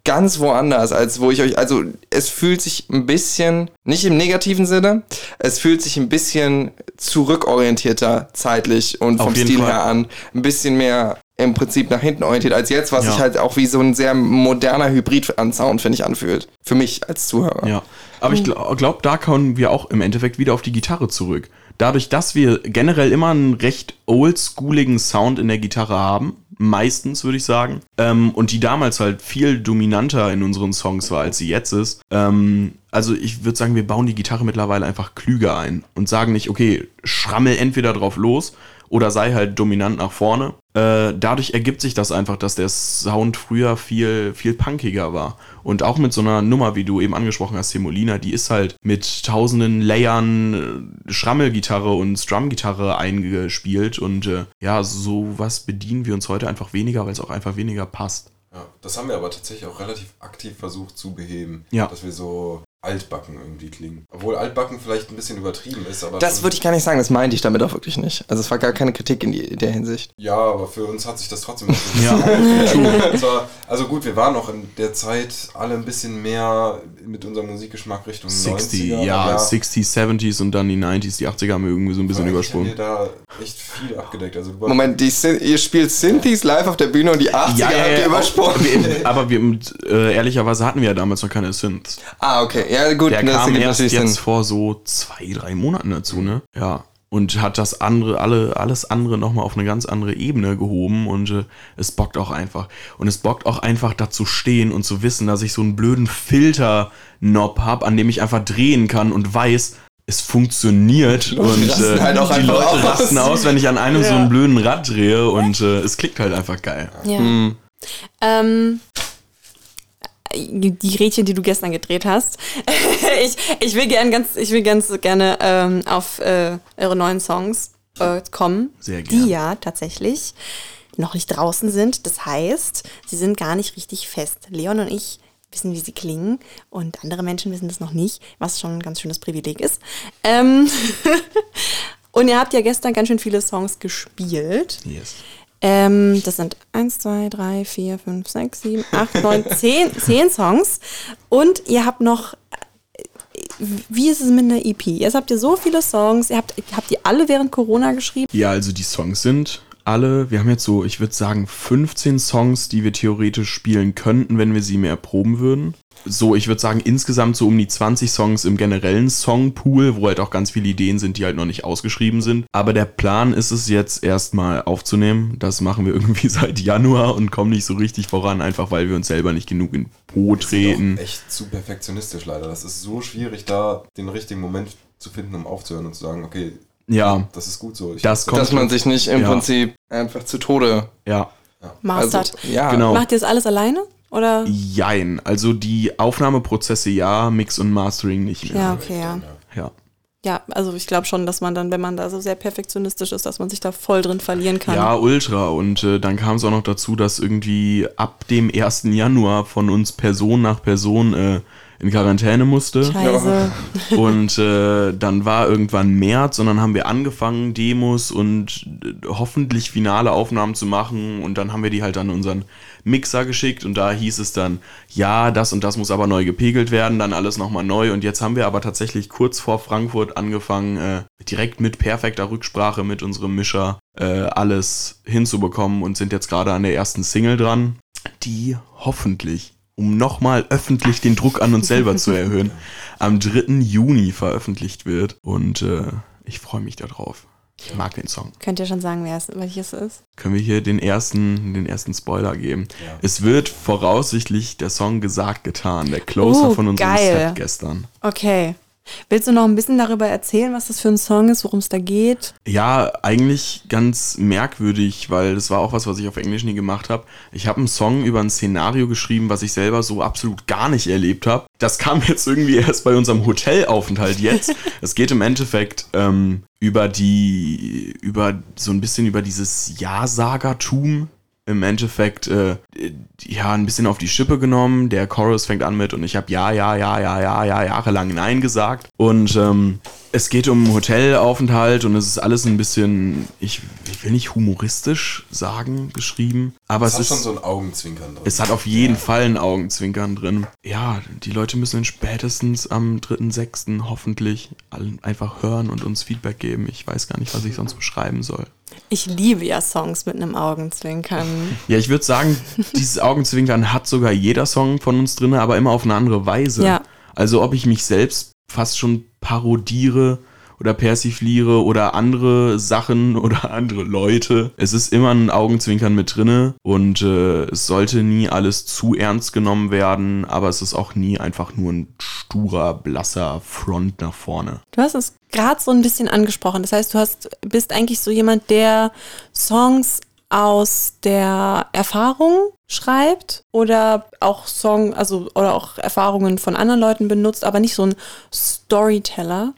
S1: ganz woanders, als wo ich euch, also es fühlt sich ein bisschen, nicht im negativen Sinne, es fühlt sich ein bisschen zurückorientierter zeitlich und
S3: Auf
S1: vom Stil
S3: Fall.
S1: her an, ein bisschen mehr im Prinzip nach hinten orientiert als jetzt, was
S3: Ja.
S1: sich halt auch wie so ein sehr moderner Hybrid an Sound, finde ich, anfühlt. Für mich als Zuhörer.
S3: Ja, aber ich glaube, glaub, da kommen wir auch im Endeffekt wieder auf die Gitarre zurück. Dadurch, dass wir generell immer einen recht oldschooligen Sound in der Gitarre haben, meistens würde ich sagen, ähm, und die damals halt viel dominanter in unseren Songs war, als sie jetzt ist. Ähm, also ich würde sagen, wir bauen die Gitarre mittlerweile einfach klüger ein und sagen nicht, okay, schrammel entweder drauf los oder sei halt dominant nach vorne. Äh, dadurch ergibt sich das einfach, dass der Sound früher viel, viel punkiger war. Und auch mit so einer Nummer, wie du eben angesprochen hast, Semolina, die ist halt mit tausenden Layern äh, Schrammelgitarre und Strumgitarre eingespielt. Und äh, ja, sowas bedienen wir uns heute einfach weniger, weil es auch einfach weniger passt.
S4: Ja, das haben wir aber tatsächlich auch relativ aktiv versucht zu beheben.
S3: Ja.
S4: Dass wir so altbacken irgendwie klingen. Obwohl altbacken vielleicht ein bisschen übertrieben ist, aber.
S1: Das würde ich gar nicht sagen, das meinte ich damit auch wirklich nicht. Also es war gar keine Kritik in, die, in der Hinsicht.
S4: Ja, aber für uns hat sich das trotzdem. [LAUGHS]
S3: Ja, [LAUGHS]
S4: war, also gut, wir waren noch in der Zeit alle ein bisschen mehr mit unserem Musikgeschmack Richtung
S3: 60,
S4: 90er.
S3: ja, 60s, 70s und dann die 90s, die 80er haben wir irgendwie so ein bisschen übersprungen.
S4: haben wir da echt viel abgedeckt. Also
S1: Moment, die, Syn- ihr spielt Synthes live auf der Bühne und die 80er habt ihr übersprungen.
S3: Wir, aber wir, äh, ehrlicherweise hatten wir ja damals noch keine Synths.
S1: Ah, okay. Ja, gut.
S3: Der
S1: das
S3: kam erst jetzt
S1: Sinn.
S3: vor so zwei, drei Monaten dazu, ne? Ja. Und hat das andere, alle, alles andere nochmal auf eine ganz andere Ebene gehoben und äh, es bockt auch einfach. Und es bockt auch einfach da zu stehen und zu wissen, dass ich so einen blöden Filter-Knob habe, an dem ich einfach drehen kann und weiß, es funktioniert und
S1: rasten
S3: äh,
S1: halt auch
S3: die Leute
S1: aus.
S3: rasten aus, wenn ich an einem so einen blöden Rad drehe und äh, es klickt halt einfach geil.
S2: Ja.
S1: Hm.
S2: Ähm, die Rädchen, die du gestern gedreht hast. [LAUGHS] ich, ich will gern ganz, ich will ganz gerne ähm, auf äh, eure neuen Songs äh, kommen,
S3: Sehr gern.
S2: die ja tatsächlich noch nicht draußen sind. Das heißt, sie sind gar nicht richtig fest. Leon und ich wissen, wie sie klingen und andere Menschen wissen das noch nicht, was schon ein ganz schönes Privileg ist. Ähm [LAUGHS] und ihr habt ja gestern ganz schön viele Songs gespielt.
S3: Yes.
S2: Ähm, das sind 1, 2, 3, 4, 5, 6, 7, 8, 9, 10, 10 Songs. Und ihr habt noch. äh, Wie ist es mit einer EP? Jetzt habt ihr so viele Songs. Ihr habt, habt ihr alle während Corona geschrieben?
S3: Ja, also die Songs sind alle, wir haben jetzt so, ich würde sagen, 15 Songs, die wir theoretisch spielen könnten, wenn wir sie mehr proben würden. So, ich würde sagen, insgesamt so um die 20 Songs im generellen Songpool, wo halt auch ganz viele Ideen sind, die halt noch nicht ausgeschrieben sind. Aber der Plan ist es jetzt erstmal aufzunehmen. Das machen wir [LAUGHS] irgendwie seit Januar und kommen nicht so richtig voran, einfach weil wir uns selber nicht genug in Po treten.
S4: auch echt zu perfektionistisch leider. Das ist so schwierig, da den richtigen Moment zu finden, um aufzuhören und zu sagen, okay,
S3: Ja,
S4: das ist gut so. Ich
S3: das kommt.
S1: Dass man sich nicht im
S3: Ja.
S1: Prinzip einfach zu Tode.
S3: Ja,
S2: Mastert.
S1: Also, ja,
S3: Genau.
S2: Macht ihr das alles alleine? Oder?
S3: jein. Also die Aufnahmeprozesse ja, Mix und Mastering nicht mehr.
S2: Ja, okay, ja.
S3: ja.
S2: Ja, also ich glaube schon, dass man dann, wenn man da so sehr perfektionistisch ist, dass man sich da voll drin verlieren kann.
S3: Ja, ultra. Und äh, dann kam es auch noch dazu, dass irgendwie ab dem 1. Januar von uns Person nach Person äh, in Quarantäne musste.
S2: Scheiße.
S3: Und äh, dann war irgendwann März und dann haben wir angefangen, Demos und äh, hoffentlich finale Aufnahmen zu machen. Und dann haben wir die halt an unseren Mixer geschickt und da hieß es dann, ja, das und das muss aber neu gepegelt werden, dann alles nochmal neu. Und jetzt haben wir aber tatsächlich kurz vor Frankfurt angefangen, äh, direkt mit perfekter Rücksprache mit unserem Mischer äh, alles hinzubekommen und sind jetzt gerade an der ersten Single dran, die hoffentlich um nochmal öffentlich den Druck an uns selber zu erhöhen, [LAUGHS] am 3. Juni veröffentlicht wird. Und äh, ich freue mich darauf. Ich mag den Song.
S2: Könnt ihr schon sagen, wer es, welches es ist?
S3: Können wir hier den ersten, den ersten Spoiler geben? Es wird voraussichtlich der Song gesagt getan, der Closer
S2: Oh,
S3: von unserem
S2: geil.
S3: Set gestern.
S2: Okay. Willst du noch ein bisschen darüber erzählen, was das für ein Song ist, worum es da geht?
S3: Ja, eigentlich ganz merkwürdig, weil das war auch was, was ich auf Englisch nie gemacht habe. Ich habe einen Song über ein Szenario geschrieben, was ich selber so absolut gar nicht erlebt habe. Das kam [LAUGHS] jetzt irgendwie erst bei unserem Hotelaufenthalt jetzt. [LAUGHS] Es geht im Endeffekt ähm, über die, über so ein bisschen über dieses Ja-Sagertum. Im Endeffekt, äh, ja, ein bisschen auf die Schippe genommen. Der Chorus fängt an mit und ich habe ja, ja, ja, ja, ja, ja, jahrelang Nein gesagt. Und ähm, es geht um Hotelaufenthalt und es ist alles ein bisschen, ich, ich will nicht humoristisch sagen, geschrieben, aber
S4: Es
S3: es,
S4: hat
S3: ist.
S4: schon so ein Augenzwinkern drin.
S3: Es hat auf jeden Fall ein Augenzwinkern drin. Ja, die Leute müssen spätestens am 3.6. hoffentlich einfach hören und uns Feedback geben. Ich weiß gar nicht, was ich sonst beschreiben soll.
S2: Ich liebe ja Songs mit einem Augenzwinkern.
S3: Ja, ich würde sagen, dieses Augenzwinkern hat sogar jeder Song von uns drin, aber immer auf eine andere Weise.
S2: Ja.
S3: Also ob ich mich selbst fast schon parodiere oder persifliere oder andere Sachen [LAUGHS] oder andere Leute. Es ist immer ein Augenzwinkern mit drinne und äh, es sollte nie alles zu ernst genommen werden, aber es ist auch nie einfach nur ein sturer, blasser Front nach vorne.
S2: Du hast es gerade so ein bisschen angesprochen. Das heißt, du hast, bist eigentlich so jemand, der Songs aus der Erfahrung schreibt oder auch Song, also oder auch Erfahrungen von anderen Leuten benutzt, aber nicht so ein Storyteller.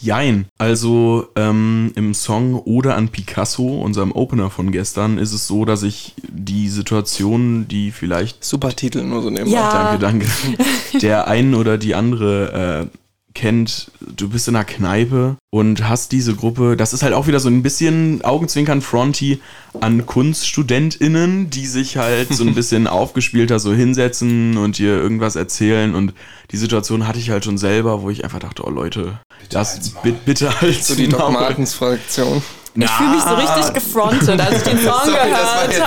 S3: Jein. Also ähm, im Song Oder an Picasso, unserem Opener von gestern, ist es so, dass ich die Situation, die vielleicht
S1: Super Titel, nur so nebenbei.
S2: Ja.
S3: Danke, danke. [LAUGHS] Der einen oder die andere äh, kennt, du bist in einer Kneipe und hast diese Gruppe, das ist halt auch wieder so ein bisschen Augenzwinkern Fronty an KunststudentInnen, die sich halt so ein [LAUGHS] bisschen aufgespielter so hinsetzen und dir irgendwas erzählen und die Situation hatte ich halt schon selber, wo ich einfach dachte, oh Leute, das
S4: halt's Maul.
S3: bitte, bitte halt
S1: So die Doc Martens Fraktion.
S2: Ich fühle mich so richtig gefrontet, als ich den [LAUGHS] Song
S1: Sorry,
S2: gehört
S1: jetzt-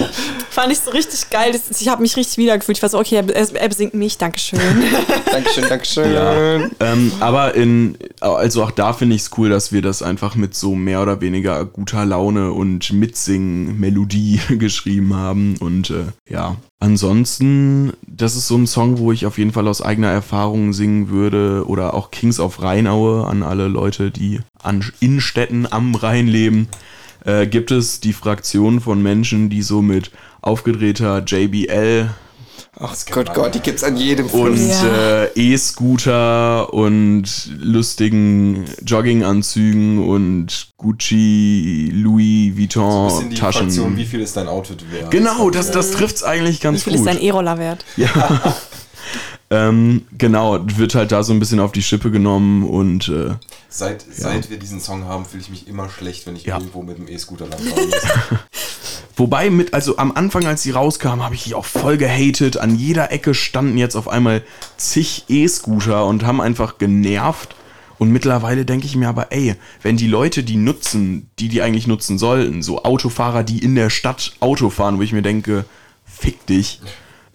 S2: habe. Fand ich so richtig geil. Das, ich habe mich richtig wiedergefühlt. Ich war so, okay, er, er besingt mich, Dankeschön. [LAUGHS]
S1: Dankeschön, Dankeschön.
S3: Ja. Ähm, aber in, also auch da finde ich es cool, dass wir das einfach mit so mehr oder weniger guter Laune und Mitsingen-Melodie [LAUGHS] geschrieben haben. Und äh, ja, ansonsten, das ist so ein Song, wo ich auf jeden Fall aus eigener Erfahrung singen würde. Oder auch Kings of Rheinaue an alle Leute, die an Innenstädten am Rhein leben. Äh, gibt es die Fraktion von Menschen, die so mit aufgedrehter JBL
S1: Ach Gott, Gott, die gibt's an jedem
S3: und
S1: Fluss.
S2: Ja.
S3: äh, E-Scooter und lustigen Jogginganzügen und Gucci, Louis
S4: So ein
S3: Vuitton
S4: bisschen die Fraktion, wie
S3: Taschen.
S4: viel ist dein Outfit wert?
S3: Genau, das, das trifft's eigentlich
S2: Wie
S3: ganz
S2: viel ist
S3: gut.
S2: dein E-Roller wert? [LAUGHS]
S3: Ähm, genau, wird halt da so ein bisschen auf die Schippe genommen und äh,
S4: Seit, seit wir diesen Song haben, fühle ich mich immer schlecht, wenn ich
S3: Ja.
S4: irgendwo mit dem E-Scooter langfahren muss. [LAUGHS]
S3: Wobei mit, also am Anfang, als die rauskam, habe ich die auch voll gehatet. An jeder Ecke standen jetzt auf einmal zig E-Scooter und haben einfach genervt. Und mittlerweile denke ich mir aber, ey, wenn die Leute die nutzen, die die eigentlich nutzen sollten, so Autofahrer, die in der Stadt Auto fahren, wo ich mir denke, fick dich,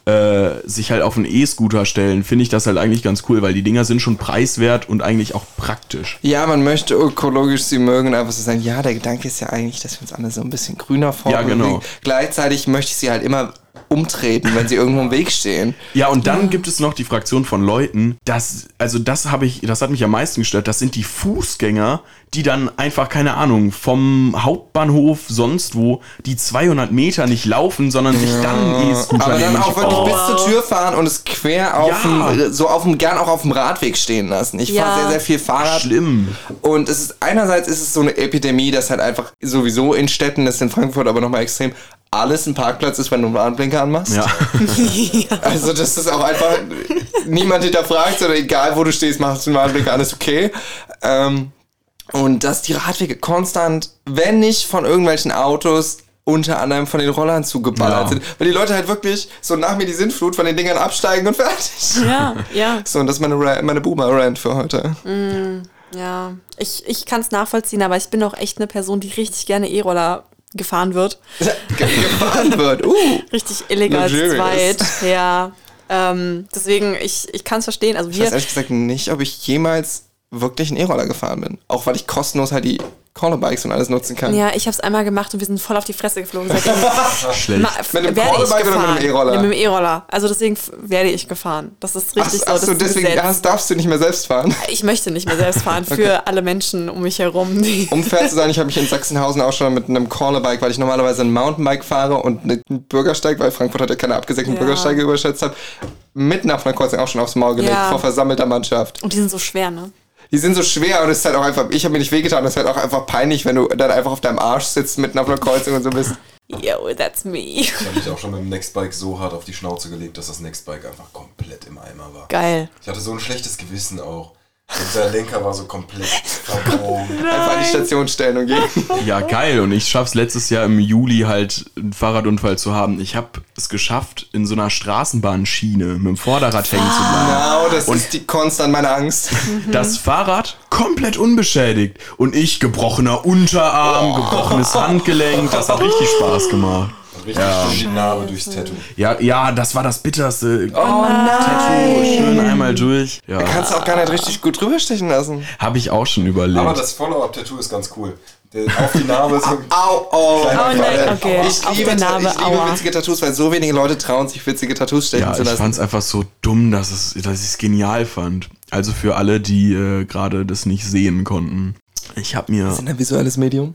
S3: äh, sich halt auf einen E-Scooter stellen, finde ich das halt eigentlich ganz cool, weil die Dinger sind schon preiswert und eigentlich auch praktisch.
S1: Ja, man möchte ökologisch sie mögen einfach so sagen, ja, der Gedanke ist ja eigentlich, dass wir uns alle so ein bisschen grüner
S3: Ja, genau.
S1: formen. Gleichzeitig möchte ich sie halt immer umtreten, wenn sie irgendwo im Weg stehen. [LAUGHS]
S3: Ja, und dann gibt es noch die Fraktion von Leuten, das, also das habe ich, das hat mich am meisten gestört, das sind die Fußgänger, die dann einfach, keine Ahnung, vom Hauptbahnhof sonst wo, die 200 Meter nicht laufen, sondern sich dann einen E-Scooter
S1: Aber dann auch wirklich bis zur Tür fahren und es quer auf
S3: Ja.
S1: dem, so auf dem, gern auch auf dem Radweg stehen lassen. Ich
S2: Ja.
S1: fahre sehr, sehr viel Fahrrad.
S3: Schlimm.
S1: Und es ist einerseits ist es so eine Epidemie, dass halt einfach sowieso in Städten, das ist in Frankfurt aber nochmal extrem, alles ein Parkplatz ist, wenn du einen Warnblinker anmachst.
S3: Ja. [LAUGHS]
S1: Also das ist auch einfach, niemand hinterfragt, sondern egal wo du stehst, machst du einen Warnblinker an, ist okay. Ähm, und dass die Radwege konstant, wenn nicht von irgendwelchen Autos, unter anderem von den Rollern zugeballert
S3: Ja.
S1: sind. Weil die Leute halt wirklich so nach mir die Sintflut von den Dingern absteigen und fertig.
S2: Ja, ja. [LAUGHS]
S1: So, und das ist meine, Ra- meine Boomer-Rant für heute.
S2: Ja, ich, ich kann es nachvollziehen, aber ich bin auch echt eine Person, die richtig gerne E-Roller gefahren wird. [LAUGHS]
S1: Ge- gefahren wird. Uh.
S2: Richtig illegal zweit. Ja. Ähm, deswegen, ich, ich kann es verstehen. Also
S1: Ich weiß
S2: wir,
S1: ehrlich gesagt nicht, ob ich jemals wirklich einen E-Roller gefahren bin. Auch weil ich kostenlos halt die Cornerbikes und alles nutzen kann.
S2: ja, ich habe es einmal gemacht und wir sind voll auf die Fresse geflogen. [LAUGHS] Seitdem
S3: Schlecht.
S2: Ma-
S1: Mit einem Cornerbike oder mit einem. E-Roller?
S2: Ja, mit dem E-Roller. Also deswegen werde ich gefahren. Das ist
S1: Ach,
S2: richtig
S1: ach
S2: so.
S1: so,
S2: Das ist
S1: deswegen
S2: Gesetz.
S1: darfst, du nicht mehr selbst fahren. [LAUGHS]
S2: Ich möchte nicht mehr selbst fahren [LAUGHS] für alle Menschen um mich herum. Die
S1: Um fair zu sein, ich habe mich in Sachsenhausen auch schon mit einem Cornerbike, weil ich normalerweise ein Mountainbike fahre und einen Bürgersteig, weil Frankfurt hat ja keine abgesägten
S2: Ja.
S1: Bürgersteige überschätzt habe, mitten auf einer Kreuzung auch schon aufs Maul gelegt,
S2: Ja.
S1: vor versammelter Mannschaft.
S2: Und die sind so schwer, ne?
S1: Die sind so schwer und es ist halt auch einfach, ich habe mir nicht wehgetan, das ist halt auch einfach peinlich, wenn du dann einfach auf deinem Arsch sitzt, mitten auf einer Kreuzung und so bist.
S2: Yo, that's me.
S4: Ich habe mich auch schon mit dem Nextbike so hart auf die Schnauze gelegt, dass das Nextbike einfach komplett im Eimer war.
S2: Geil.
S4: Ich hatte so ein schlechtes Gewissen auch. Und der Lenker war so komplett verbogen. [LAUGHS]
S1: Einfach an die Station stellen und gehen. [LAUGHS]
S3: Ja, geil. Und ich schaff's letztes Jahr im Juli halt einen Fahrradunfall zu haben. Ich habe es geschafft, in so einer Straßenbahnschiene mit dem Vorderrad hängen zu bleiben.
S1: Genau, das ist die konstant meine Angst. [LAUGHS]
S3: Das Fahrrad komplett unbeschädigt. Und ich gebrochener Unterarm, gebrochenes Handgelenk. Das hat richtig Spaß gemacht.
S4: Richtig schön die Narbe durchs Tattoo.
S3: Ja, ja, das war das bitterste.
S1: Oh
S3: Tattoo, schön einmal durch. Ja,
S1: Kannst du auch gar nicht richtig gut drüber stechen lassen.
S3: habe ich auch schon überlegt.
S4: Aber das Follow-up-Tattoo ist ganz cool. Der, auf die Narbe so [LAUGHS]
S1: Au, oh,
S2: Oh nein, okay.
S1: Ich
S2: Auf
S1: liebe,
S2: Narbe,
S1: ich liebe witzige Tattoos, weil so wenige Leute trauen sich witzige Tattoos stechen
S3: Ja,
S1: zu
S3: ich
S1: lassen.
S3: fand's einfach so dumm, dass, es, dass ich es genial fand. Also für alle, die äh, gerade das nicht sehen konnten. Ich habe mir.
S1: ein visuelles Medium?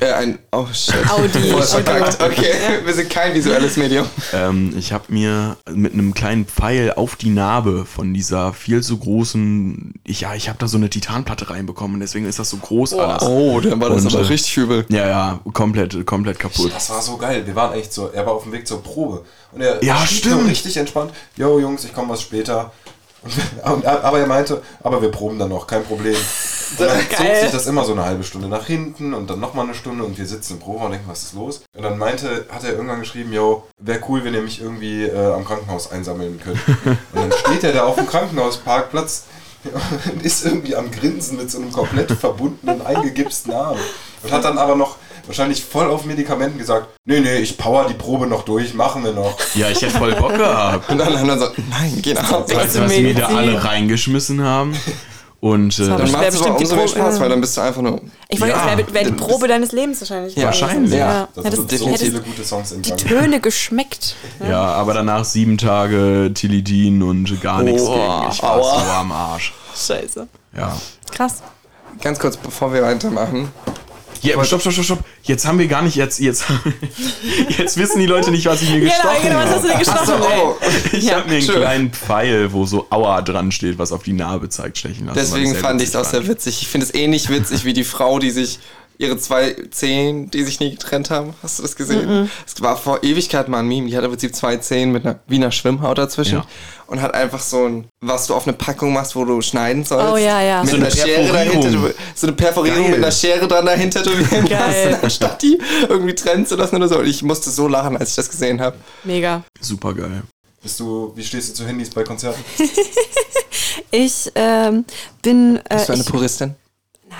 S1: Äh, ein, oh shit.
S2: Audi. [LAUGHS]
S1: Voll verkackt. Okay, [LAUGHS] wir sind kein visuelles Medium.
S3: Ähm, ich habe mir mit einem kleinen Pfeil auf die Narbe von dieser viel zu großen, ich, ja, ich habe da so eine Titanplatte reinbekommen, deswegen ist das so groß alles.
S1: Oh, dann war das
S3: Und,
S1: aber
S3: äh,
S1: richtig übel.
S3: Ja, ja, komplett, komplett kaputt.
S4: Das war so geil. Wir waren echt so, er war auf dem Weg zur Probe. Und er
S3: Ja, stimmt.
S4: so richtig entspannt, yo Jungs, ich komme was später. Und, aber er meinte, aber wir proben dann noch, kein Problem. [LAUGHS] Und dann zog
S2: Geil.
S4: sich das immer so eine halbe Stunde nach hinten und dann nochmal eine Stunde und wir sitzen im Probe und denken, was ist los? Und dann meinte, hat er irgendwann geschrieben, yo, wäre cool, wenn ihr mich irgendwie äh, am Krankenhaus einsammeln könnt. Und dann steht er da auf dem Krankenhausparkplatz [LAUGHS] und ist irgendwie am Grinsen mit so einem komplett verbundenen, eingegipsten Arm. Und hat dann aber noch wahrscheinlich voll auf Medikamenten gesagt, nee, nee, ich power die Probe noch durch, machen wir noch.
S3: Ja, ich hätte voll Bock gehabt. [LAUGHS]
S1: Und dann haben wir so, nein, geh nach Hause.
S3: Weißt du, was
S2: Medizin.
S3: mir da alle reingeschmissen haben? Und äh,
S1: Dann macht es aber
S2: bestimmt die
S1: umso mehr Spaß, weil dann bist du einfach nur.
S2: Ich wollte
S3: Ja,
S2: jetzt, wäre wär die
S1: das-
S2: Probe deines Lebens wahrscheinlich.
S1: Ja, wahrscheinlich, ja.
S4: Das
S2: Hättest,
S4: sind so
S1: definitiv.
S4: viele gute Songs
S2: die
S4: entgangen.
S2: Töne geschmeckt.
S3: ja, aber danach sieben Tage Tilidin und gar nichts
S1: Oh,
S3: gegen. Ich war
S1: aua.
S3: so am Arsch.
S2: Scheiße.
S3: Ja.
S2: Krass.
S1: Ganz kurz, bevor wir weitermachen.
S3: Ja, stopp, stopp, stopp, stopp. Jetzt haben wir gar nicht, jetzt, jetzt, [LAUGHS] jetzt wissen die Leute nicht, was ich mir gestochen
S2: Genau, was hast
S3: habe.
S2: du dir gestochen?
S1: Oh,
S3: Ich
S2: Ja,
S3: habe mir einen
S1: schön.
S3: kleinen Pfeil, wo so Aua dran steht, was auf die Narbe zeigt, stechen lassen.
S1: deswegen fand ich es auch sehr witzig. Ich finde es ähnlich witzig wie die Frau, die sich ihre zwei Zehen, die sich nie getrennt haben. Hast du das gesehen? Es war vor Ewigkeit mal ein Meme. Die hat im Prinzip zwei Zehen mit einer Wiener Schwimmhaut dazwischen
S3: Ja.
S1: und hat einfach so ein, was du auf eine Packung machst, wo du schneiden sollst.
S2: Oh, ja, ja.
S1: Mit
S3: So
S1: einer
S3: eine
S1: Schere
S3: Perforierung.
S1: dahinter. So eine Perforierung
S3: Geil.
S1: mit einer Schere dran dahinter tätowieren [LAUGHS]
S2: Geil.
S1: lassen, [LAUGHS] anstatt die irgendwie trennen zu lassen oder so. Und ich musste so lachen, als ich das gesehen habe.
S2: Mega.
S3: Super geil.
S4: Bist du, wie stehst du zu Handys bei Konzerten? [LAUGHS]
S2: Ich ähm, bin. Äh,
S1: Bist du eine
S2: ich,
S1: Puristin?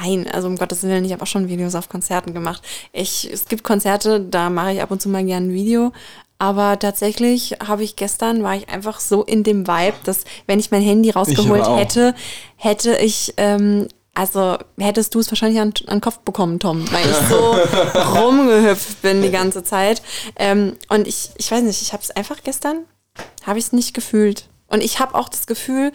S2: Nein, also um Gottes Willen, ich habe auch schon Videos auf Konzerten gemacht. Ich, es gibt Konzerte, da mache ich ab und zu mal gerne ein Video. Aber tatsächlich habe ich gestern, war ich einfach so in dem Vibe, dass wenn ich mein Handy rausgeholt hätte, hätte ich, ähm, also hättest du es wahrscheinlich an, an den Kopf bekommen, Tom, weil ich so [LAUGHS] rumgehüpft bin die ganze Zeit. Ähm, und ich, ich weiß nicht, ich habe es einfach gestern, habe ich es nicht gefühlt. Und ich habe auch das Gefühl,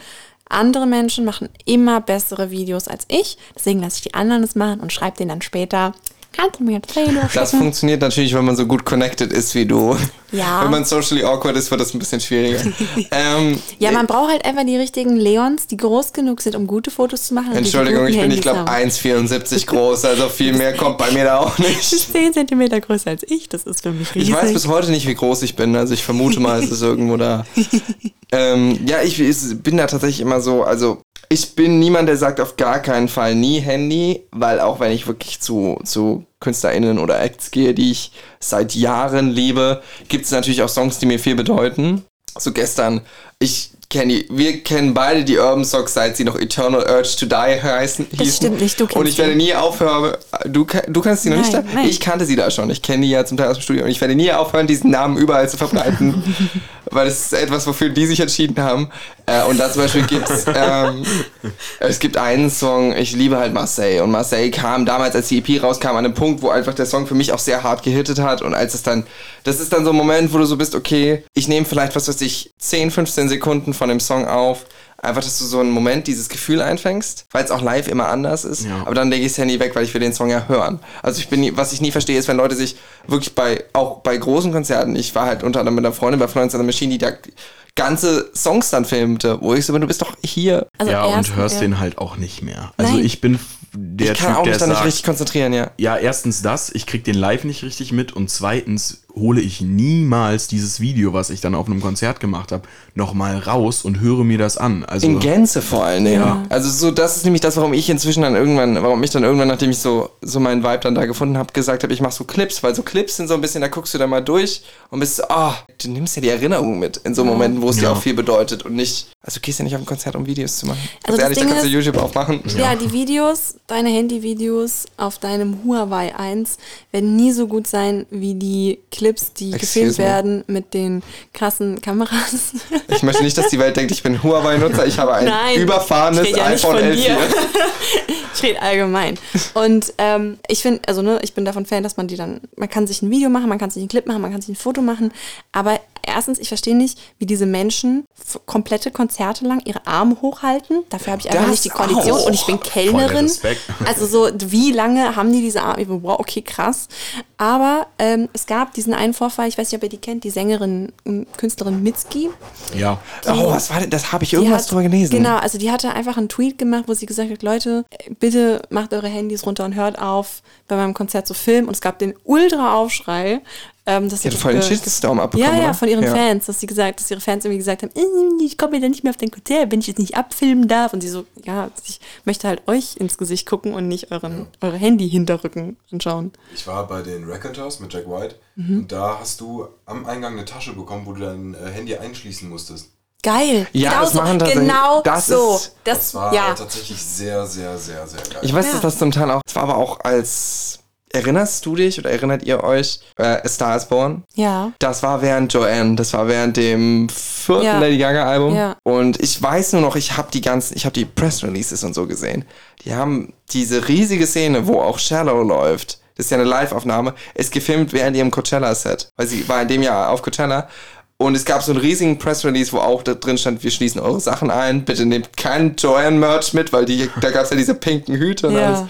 S2: andere Menschen machen immer bessere Videos als ich. Deswegen lasse ich die anderen das machen und schreibe denen dann später, kannst du mir Video
S1: Das funktioniert natürlich, wenn man so gut connected ist wie du.
S2: Ja.
S1: Wenn man socially awkward ist, wird das ein bisschen schwieriger. [LAUGHS] ähm,
S2: Ja, man braucht halt einfach die richtigen Leons, die groß genug sind, um gute Fotos zu machen.
S1: Entschuldigung, ich bin, ich glaube,
S2: haben.
S1: 1,74 groß, also viel mehr kommt bei mir da auch nicht. [LAUGHS]
S2: ist 10 Zentimeter größer als ich, das ist für mich riesig.
S1: Ich weiß bis heute nicht, wie groß ich bin, also ich vermute mal, es ist irgendwo da. [LAUGHS] ähm, ja, ich ist- bin da tatsächlich immer so, also ich bin niemand, der sagt auf gar keinen Fall nie Handy, weil auch wenn ich wirklich zu, zu KünstlerInnen oder Acts gehe, die ich seit Jahren liebe, gibt es natürlich auch Songs, die mir viel bedeuten. So gestern, ich kenne die, wir kennen beide die Urban Socks, seit sie noch Eternal Urge to Die heißen. hießen.
S2: stimmt nicht, du kennst
S1: Und ich werde nie aufhören, du, du kannst die noch nicht?
S2: Nein,
S1: da?
S2: nein.
S1: Ich kannte sie da schon, ich kenne die ja zum Teil aus dem Studio und ich werde nie aufhören, diesen Namen überall zu verbreiten. [LAUGHS] weil es ist etwas, wofür die sich entschieden haben. Äh, und da zum Beispiel gibt's, [LAUGHS] ähm, es gibt einen Song, ich liebe halt Marseille. Und Marseille kam damals, als die EP rauskam, an einem Punkt, wo einfach der Song für mich auch sehr hart gehittet hat. Und als es dann, das ist dann so ein Moment, wo du so bist, okay, ich nehme vielleicht, was weiß ich, 10, 15 Sekunden von dem Song auf. Einfach, dass du so einen Moment dieses Gefühl einfängst, weil es auch live immer anders ist.
S3: Ja.
S1: Aber dann lege ich es ja nie weg, weil ich will den Song ja hören. Also ich bin, was ich nie verstehe, ist, wenn Leute sich wirklich bei, auch bei großen Konzerten, ich war halt unter anderem mit einer Freundin bei Florence and the Machine, die da ganze Songs dann filmte, wo ich so bin, du bist doch hier.
S2: Also
S3: ja, und hörst
S2: ja.
S3: den halt auch nicht mehr. Also
S2: Nein.
S3: ich bin der
S1: ich kann
S3: Typ,
S1: auch
S3: der
S1: mich da nicht richtig konzentrieren, ja.
S3: ja, erstens das, ich krieg den live nicht richtig mit und zweitens hole ich niemals dieses Video, was ich dann auf einem Konzert gemacht habe, nochmal raus und höre mir das an. Also
S1: In Gänze vor allen Dingen.
S3: Ja.
S1: Also so, das ist nämlich das, warum ich inzwischen dann irgendwann, warum ich dann irgendwann, nachdem ich so, so meinen Vibe dann da gefunden habe, gesagt habe, ich mache so Clips, weil so Clips sind so ein bisschen, da guckst du dann mal durch und bist so, ah, du nimmst ja die Erinnerung mit in so Momenten, wo es dir
S3: Ja.
S1: auch viel bedeutet und nicht, also du gehst ja nicht auf ein Konzert, um Videos zu machen.
S2: Also
S1: Ganz
S2: das
S1: ehrlich, da
S2: Ding
S1: kannst du YouTube aufmachen.
S2: Ja, die Videos, deine Handyvideos auf deinem Huawei 1 werden nie so gut sein wie die Clips, die
S1: Excuse
S2: gefilmt
S1: me.
S2: werden mit den krassen Kameras.
S1: Ich möchte nicht, dass die Welt denkt, ich bin Huawei-Nutzer, ich habe ein
S2: Nein,
S1: überfahrenes
S2: ja
S1: iPhone
S2: von
S1: 11
S2: dir.
S1: hier. [LAUGHS]
S2: ich rede allgemein. Und ähm, ich finde, also ne, ich bin davon Fan, dass man die dann, man kann sich ein Video machen, man kann sich einen Clip machen, man kann sich ein Foto machen, aber erstens, ich verstehe nicht, wie diese Menschen f- komplette Konzerte lang ihre Arme hochhalten. Dafür habe ich einfach
S1: Das
S2: nicht die Kondition
S1: auch.
S2: und ich bin Kellnerin. Also so, wie lange haben die diese Arme? Wow, okay, krass. Aber ähm, es gab diesen einen Vorfall, ich weiß nicht, ob ihr die kennt, die Sängerin und Künstlerin Mitski.
S3: ja.
S1: Oh, was war denn, das habe ich
S2: Die
S1: irgendwas
S2: hat-
S1: drüber gelesen.
S2: Genau, also die hatte einfach einen Tweet gemacht, wo sie gesagt hat, Leute, bitte macht eure Handys runter und hört auf, bei meinem Konzert zu filmen. Und es gab den Ultra-Aufschrei. Ähm, dass
S1: Die hat
S2: das
S1: voll den
S2: ge-
S1: Shitstorm abbekommen,
S2: Ja, ja, von ihren
S1: Ja.
S2: Fans, dass sie gesagt, dass ihre Fans irgendwie gesagt haben, "Äh, ich komme ja nicht mehr auf dein Konzert, wenn ich jetzt nicht abfilmen darf. Und sie so, ja, ich möchte halt euch ins Gesicht gucken und nicht euren, eure Handy-Hinterrücken anschauen.
S4: Ich war bei den Raconteurs mit Jack White
S2: Mhm.
S4: und da hast du am Eingang eine Tasche bekommen, wo du dein äh, Handy einschließen musstest.
S2: Geil.
S1: Ja,
S2: genau
S1: das
S2: so.
S1: machen tatsächlich-
S2: Genau
S1: das
S2: so.
S1: ist-
S2: das,
S4: Das war
S2: ja.
S4: tatsächlich sehr, sehr, sehr, sehr geil.
S1: Ich weiß,
S2: Ja.
S1: dass das zum Teil auch, es war aber auch als, erinnerst du dich oder erinnert ihr euch, äh, A Star is Born?
S2: Ja.
S1: Das war während Joanne, das war während dem vierten
S2: Ja.
S1: Lady Gaga Album.
S2: Ja.
S1: Und ich weiß nur noch, ich habe die ganzen, ich habe die Press Releases und so gesehen. Die haben diese riesige Szene, wo auch Shallow läuft. Das ist ja eine Live-Aufnahme, ist gefilmt während ihrem Coachella-Set. Weil sie war in dem Jahr auf Coachella. Und es gab so einen riesigen Press-Release, wo auch da drin stand, wir schließen eure Sachen ein. Bitte nehmt keinen Joanne-Merch mit, weil die, da gab es ja diese pinken Hüte und
S2: Ja.
S1: alles.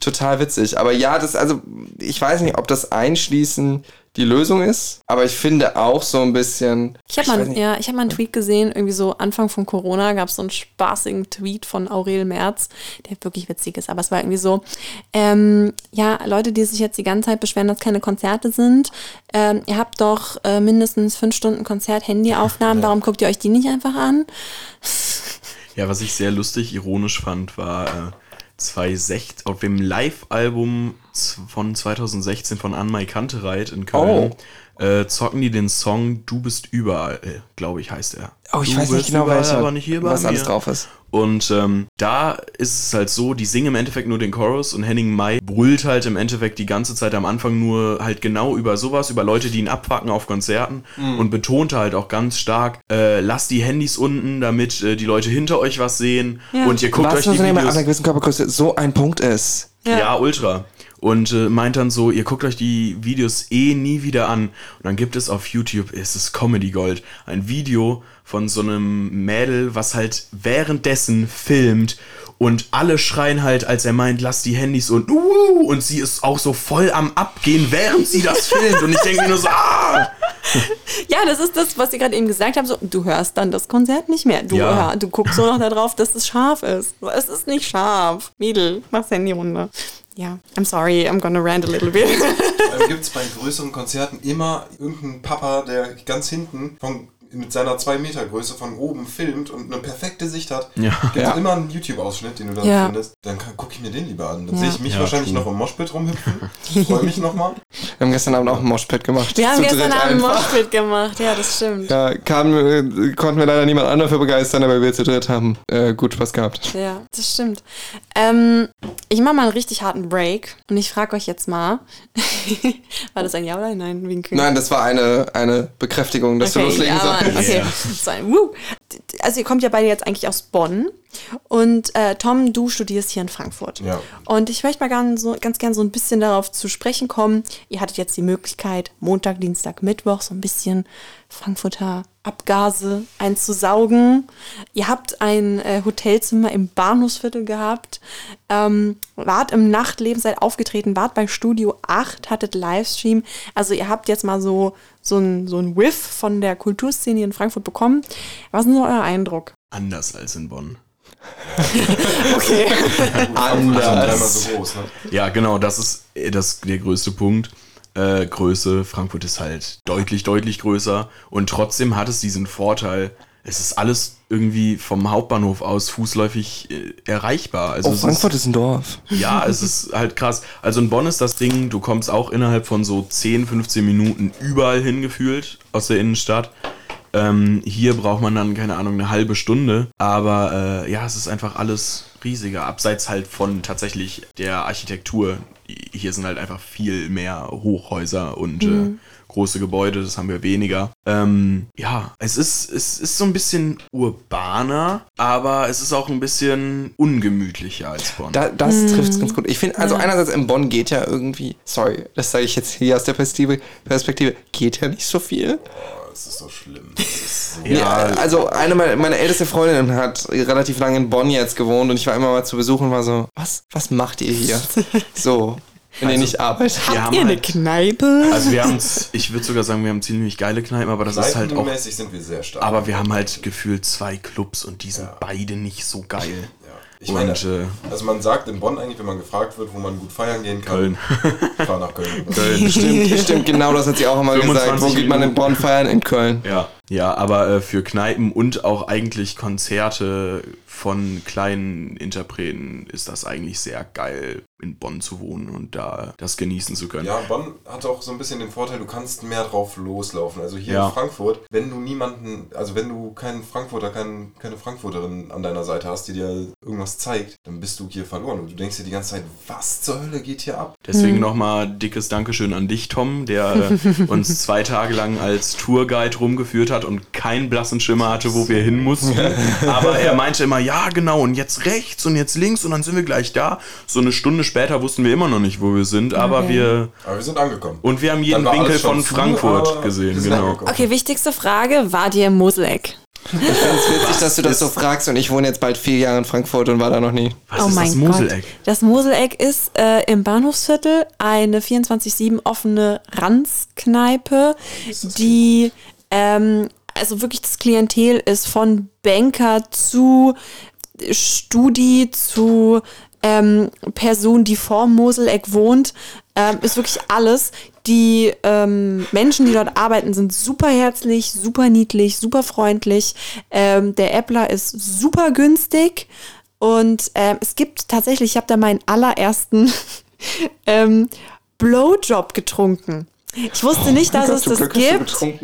S1: Total witzig. Aber ja, das, also, ich weiß nicht, ob das Einschließen die Lösung ist, aber ich finde auch so ein bisschen.
S2: Ich habe mal, ja, ich hab mal einen Tweet gesehen, irgendwie so Anfang von Corona gab es so einen spaßigen Tweet von Aurel Merz, der wirklich witzig ist, aber es war irgendwie so, ähm, ja, Leute, die sich jetzt die ganze Zeit beschweren, dass keine Konzerte sind, ähm, ihr habt doch äh, mindestens fünf Stunden Konzert-Handy-Aufnahmen, [LAUGHS] warum guckt ihr euch die nicht einfach an?
S3: Ja, was ich sehr lustig, ironisch fand, war äh, 2016, auf dem Live-Album von 2016 von Anmai Kantereit in Köln, äh, zocken die den Song Du bist überall, äh, glaube ich, heißt er.
S1: Oh, ich
S3: du
S1: weiß nicht genau,
S3: überall,
S1: welcher,
S3: aber nicht hier
S1: was alles drauf ist.
S3: Und ähm, da ist es halt so, die singen im Endeffekt nur den Chorus und Henning Mai brüllt halt im Endeffekt die ganze Zeit am Anfang nur halt genau über sowas, über Leute, die ihn abfacken auf Konzerten
S1: Mhm.
S3: und betonte halt auch ganz stark, äh, lasst die Handys unten, damit äh, die Leute hinter euch was sehen
S2: Ja.
S3: und ihr guckt
S1: Was
S3: euch die
S1: jemand an
S3: Videos
S1: einer gewissen Körpergröße so ein Punkt ist?
S3: ja. ultra. Und äh, meint dann so, ihr guckt euch die Videos eh nie wieder an. Und dann gibt es auf YouTube, ist es Comedy Gold, ein Video von so einem Mädel, was halt währenddessen filmt und alle schreien halt, als er meint, lass die Handys und uh, und sie ist auch so voll am Abgehen, während sie das filmt. Und ich denke mir nur so, ah! [LAUGHS]
S2: Ja, das ist das, was Sie gerade eben gesagt haben. So, du hörst dann das Konzert nicht mehr. Du,
S3: Ja.
S2: hör, du guckst nur noch darauf, dass es scharf ist. Es ist nicht scharf. Mädel, mach's Handy runter. Ja, I'm sorry, I'm gonna rant a little bit. [LAUGHS]
S4: Also gibt es bei größeren Konzerten immer irgendeinen Papa, der ganz hinten von, mit seiner 2 Meter Größe von oben filmt und eine perfekte Sicht hat.
S3: Ja.
S4: Gibt
S1: Ja.
S4: immer einen YouTube-Ausschnitt, den du da
S2: Ja.
S4: findest. Dann gucke ich mir den lieber an. Dann
S2: Ja.
S4: sehe ich mich
S3: Ja,
S4: wahrscheinlich
S3: true.
S4: noch im Moshpit rumhüpfen. Freue mich nochmal.
S1: Wir haben gestern Abend auch ein Moshpit gemacht.
S2: Wir haben gestern Abend
S1: einfach.
S2: Moshpit gemacht, ja, das stimmt.
S1: Ja, kam, äh, konnten wir leider niemand anderen für begeistern, aber wir zu dritt haben äh, gut Spaß gehabt.
S2: Ja, das stimmt. Ähm, ich mache mal einen richtig harten Break und ich frage euch jetzt mal, [LAUGHS] war das ein Ja oder ein Nein? Wegen?
S1: Nein, das war eine, eine Bekräftigung, dass du loslegen
S2: ja,
S1: sollst.
S2: Okay. Also ihr kommt ja beide jetzt eigentlich aus Bonn und äh, Tom, du studierst hier in Frankfurt.
S4: Ja.
S2: Und ich möchte mal ganz, so, ganz gern so ein bisschen darauf zu sprechen kommen. Ihr hattet jetzt die Möglichkeit, Montag, Dienstag, Mittwoch so ein bisschen Frankfurter Abgase einzusaugen. Ihr habt ein äh, Hotelzimmer im Bahnhofsviertel gehabt, ähm, wart im Nachtleben, seid aufgetreten, wart bei Studio 8, hattet Livestream. Also ihr habt jetzt mal so, so ein, so ein Whiff von der Kulturszene in Frankfurt bekommen. Was ist denn so euer Eindruck?
S3: Anders als in Bonn. [LAUGHS]
S2: Okay. [LAUGHS]
S4: Anders. Dreimal so groß, ne?
S3: Ja, genau, das ist äh, das, der größte Punkt. Äh, Größe, Frankfurt ist halt deutlich, deutlich größer und trotzdem hat es diesen Vorteil, es ist alles irgendwie vom Hauptbahnhof aus fußläufig äh, erreichbar. Also
S1: Oh, Frankfurt ist ein Dorf.
S3: Ist, ja, es ist halt krass. Also in Bonn ist das Ding, du kommst auch innerhalb von so 10, 15 Minuten überall hingefühlt aus der Innenstadt. Ähm, hier braucht man dann, keine Ahnung, eine halbe Stunde. Aber äh, ja, es ist einfach alles riesiger. Abseits halt von tatsächlich der Architektur. Hier sind halt einfach viel mehr Hochhäuser und äh, große Gebäude, das haben wir weniger. Ähm, ja, es ist, es ist so ein bisschen urbaner, aber es ist auch ein bisschen ungemütlicher als Bonn.
S1: Da, das trifft es ganz gut. Ich finde, also einerseits in Bonn geht ja irgendwie, sorry, das sage ich jetzt hier aus der Perspektive, Perspektive geht ja nicht so viel.
S4: Oh, das ist so schlimm. Ist so [LAUGHS]
S1: Ja, also eine meiner, meine älteste Freundin hat relativ lange in Bonn jetzt gewohnt und ich war immer mal zu Besuch und war so, was, was macht ihr hier? [LAUGHS] So, wenn ihr nicht arbeitet.
S3: wir haben
S2: Ihr eine
S3: halt,
S2: Kneipe?
S3: also wir haben, ich würde sogar sagen, wir haben ziemlich geile Kneipen, aber das ist halt auch
S4: sind wir sehr stark.
S3: Aber wir haben halt gefühlt zwei Clubs und die sind beide nicht so geil.
S4: ja. Ich meine,
S3: Und, äh,
S4: also man sagt in Bonn eigentlich, wenn man gefragt wird, wo man gut feiern gehen kann,
S3: Köln.
S4: fahr nach Köln. [LAUGHS]
S3: Köln. [LAUGHS]
S1: Stimmt, stimmt, genau das hat sie auch immer gesagt.
S3: 25
S1: Wo geht man in. Bonn feiern? In Köln.
S3: Ja, ja, aber äh, für Kneipen und auch eigentlich Konzerte von kleinen Interpreten ist das eigentlich sehr geil, in Bonn zu wohnen und da das genießen zu können.
S4: Ja, Bonn hat auch so ein bisschen den Vorteil, du kannst mehr drauf loslaufen. Also hier
S3: Ja.
S4: in Frankfurt, wenn du niemanden, also wenn du keinen Frankfurter, kein, keine Frankfurterin an deiner Seite hast, die dir irgendwas zeigt, dann bist du hier verloren. Und du denkst dir die ganze Zeit, was zur Hölle geht hier ab?
S3: Deswegen nochmal dickes Dankeschön an dich, Tom, der äh, uns [LAUGHS] zwei Tage lang als Tourguide rumgeführt hat und keinen blassen Schimmer hatte, wo wir hin mussten. [LAUGHS] Aber er meinte immer, ja genau, und jetzt rechts und jetzt links und dann sind wir gleich da. So eine Stunde später wussten wir immer noch nicht, wo wir sind, aber
S2: Okay.
S3: wir...
S4: Aber wir sind angekommen.
S3: Und wir haben jeden
S4: war
S3: Winkel von Frankfurt
S4: aber
S3: gesehen, genau.
S4: angekommen.
S2: Okay, wichtigste Frage, wart ihr im Moseleck?
S1: Ich finde es witzig, dass du das so fragst und ich wohne jetzt bald vier Jahre in Frankfurt und war da noch nie.
S3: Was ist das Moseleck?
S2: Oh Gott. Das Moseleck ist äh, im Bahnhofsviertel eine 24-7 offene Ranzkneipe, die ähm, also wirklich das Klientel ist von Banker zu Studi zu ähm, Person, die vorm Moseleck wohnt, ähm, ist wirklich alles. Die ähm, Menschen, die dort arbeiten, sind super herzlich, super niedlich, super freundlich. Ähm, der Äppler ist super günstig. Und ähm, es gibt tatsächlich, ich habe da meinen allerersten [LAUGHS] ähm, Blowjob getrunken. Ich wusste nicht, dass es das gibt. [LAUGHS]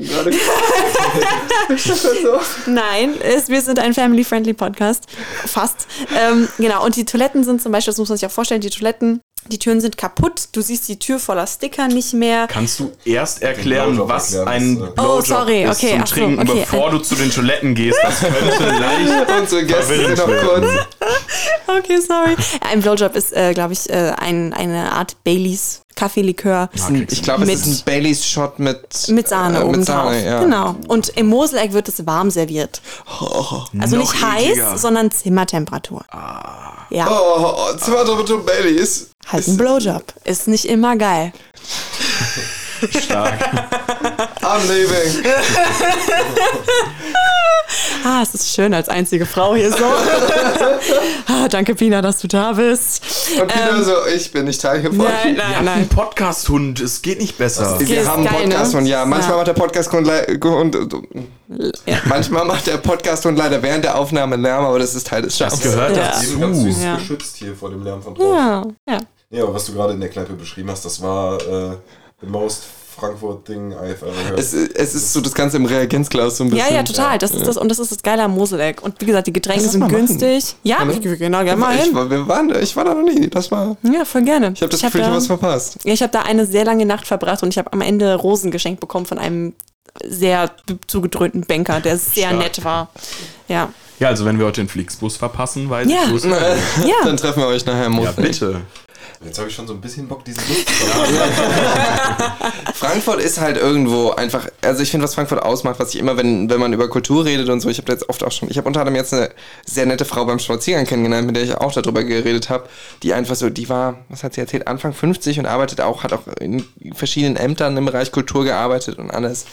S2: Nein, es, wir sind ein family-friendly Podcast. Fast. Ähm, genau, und die Toiletten sind zum Beispiel, das muss man sich auch vorstellen, die Toiletten, die Türen sind kaputt. Du siehst die Tür voller Sticker nicht mehr.
S3: Kannst du erst erklären,
S4: Blowjob
S3: was
S4: erklären,
S3: ein
S4: äh,
S3: Blowjob
S2: Oh, sorry,
S3: ist
S2: okay,
S3: zum
S2: so,
S3: Trinken,
S2: okay.
S3: bevor du zu den Toiletten gehst? Das könnte [LAUGHS] leicht
S1: Unsere Gäste noch kurz. [LAUGHS]
S2: Okay, sorry. Ein Blowjob ist, äh, glaube ich, äh, ein, eine Art Baileys Kaffeelikör.
S1: Ich glaube, es
S2: Mit-
S1: ist ein Baileys Shot mit,
S2: Mit Sahne
S1: äh,
S2: oben
S1: mit
S2: drauf.
S1: Sahne, ja.
S2: Genau. Und im Moseleck wird es warm serviert. [LAUGHS] Also
S3: Noch
S2: nicht heiß,
S3: ekliger.
S2: sondern Zimmertemperatur. Ja,
S1: Oh, oh, zwei Temperatur Baileys.
S2: Halt ein Blowjob. Ist nicht immer geil. [LAUGHS]
S3: Stark.
S1: I'm leaving. [LAUGHS]
S2: Ah, es ist schön als einzige Frau hier so. [LAUGHS] ah, danke, Pina, dass du da bist.
S1: Und Peter so, ich bin nicht Teil hiervon.
S2: Nein,
S3: Wir
S2: nein,
S3: einen
S2: nein.
S3: Podcast-Hund, es geht nicht besser.
S1: Wir
S2: ist
S1: haben einen
S2: geil, ne?
S1: Podcast und ja, manchmal
S2: Ja.
S1: macht der Podcast und, und
S2: Ja.
S1: manchmal macht der Podcast und leider während der Aufnahme Lärm, aber das ist Teil des
S3: Das
S1: Charmes.
S3: gehört
S2: Ja.
S4: Eben ganz süß
S3: dazu.
S2: Ja.
S4: geschützt hier vor dem Lärm von draußen.
S2: Ja, ja.
S4: Ja, aber was du gerade in der Kneipe beschrieben hast, das war äh, the most Frankfurt thing I've ever heard.
S1: Es, es ist so das Ganze im Reagenzglas so ein bisschen.
S2: Ja, ja, total. Das ist das, und das ist das Geile am Moseleck. Und wie gesagt, die Getränke
S1: Lass
S2: sind
S1: mal machen.
S2: günstig. Ja, ich, genau, gerne mal
S1: ich,
S2: hin.
S1: war, wir waren, ich war da noch nie. Das war.
S2: Ja, voll gerne.
S1: Ich habe das Gefühl, ich
S2: da,
S1: habe was verpasst.
S2: ja, ich habe da eine sehr lange Nacht verbracht und ich habe am Ende Rosen geschenkt bekommen von einem sehr zugedröhnten Banker, der sehr
S3: Stark.
S2: nett war. Ja.
S3: Ja, also wenn wir heute den Flixbus verpassen, weiß
S2: Ja.
S3: ich, [LAUGHS]
S2: Ja.
S1: Dann treffen wir euch nachher im
S3: Ja,
S1: Moseleck.
S3: bitte.
S4: Jetzt habe ich schon so ein bisschen Bock, diese Luft zu. [LAUGHS]
S1: Frankfurt ist halt irgendwo einfach, also ich finde, was Frankfurt ausmacht, was ich immer, wenn, wenn man über Kultur redet und so, ich habe da jetzt oft auch schon, ich habe unter anderem jetzt eine sehr nette Frau beim Spaziergang kennengelernt, mit der ich auch darüber geredet habe, die einfach so, die war, was hat sie erzählt, Anfang 50 und arbeitet auch, hat auch in verschiedenen Ämtern im Bereich Kultur gearbeitet und alles.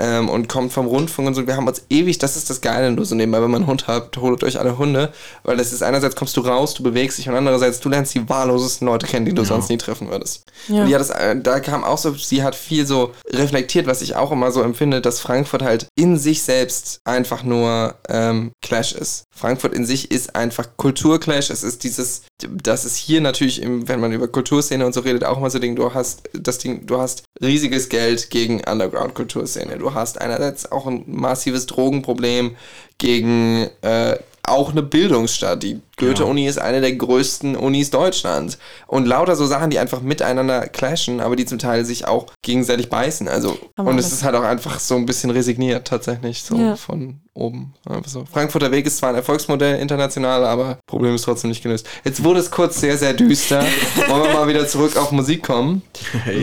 S1: Ähm, und kommt vom Rundfunk und so. Wir haben uns ewig, das ist das Geile nur so nebenbei, wenn man einen Hund hat, holt euch alle Hunde, weil das ist einerseits kommst du raus, du bewegst dich und andererseits du lernst die wahllosesten Leute kennen, die du sonst nie treffen würdest.
S2: Ja.
S1: Und die hat das, äh, da kam auch so, sie hat viel so reflektiert, was ich auch immer so empfinde, dass Frankfurt halt in sich selbst einfach nur ähm, Clash ist. Frankfurt in sich ist einfach Kulturclash. Es ist dieses, das ist hier natürlich, im, wenn man über Kulturszene und so redet, auch immer so Ding, du hast das Ding, du hast riesiges Geld gegen Underground-Kulturszene. Du hast einerseits auch ein massives Drogenproblem gegen äh, auch eine Bildungsstadt. Die Goethe-Uni ist eine der größten Unis Deutschlands. Und lauter so Sachen, die einfach miteinander clashen, aber die zum Teil sich auch gegenseitig beißen. Also,
S2: Aber
S1: und es ist halt auch einfach so ein bisschen resigniert tatsächlich, so
S2: Ja.
S1: von oben. Einfach so. Frankfurter Weg ist zwar ein Erfolgsmodell international, aber Problem ist trotzdem nicht gelöst. Jetzt wurde es kurz sehr, sehr düster. [LAUGHS] Wollen wir mal wieder zurück auf Musik kommen?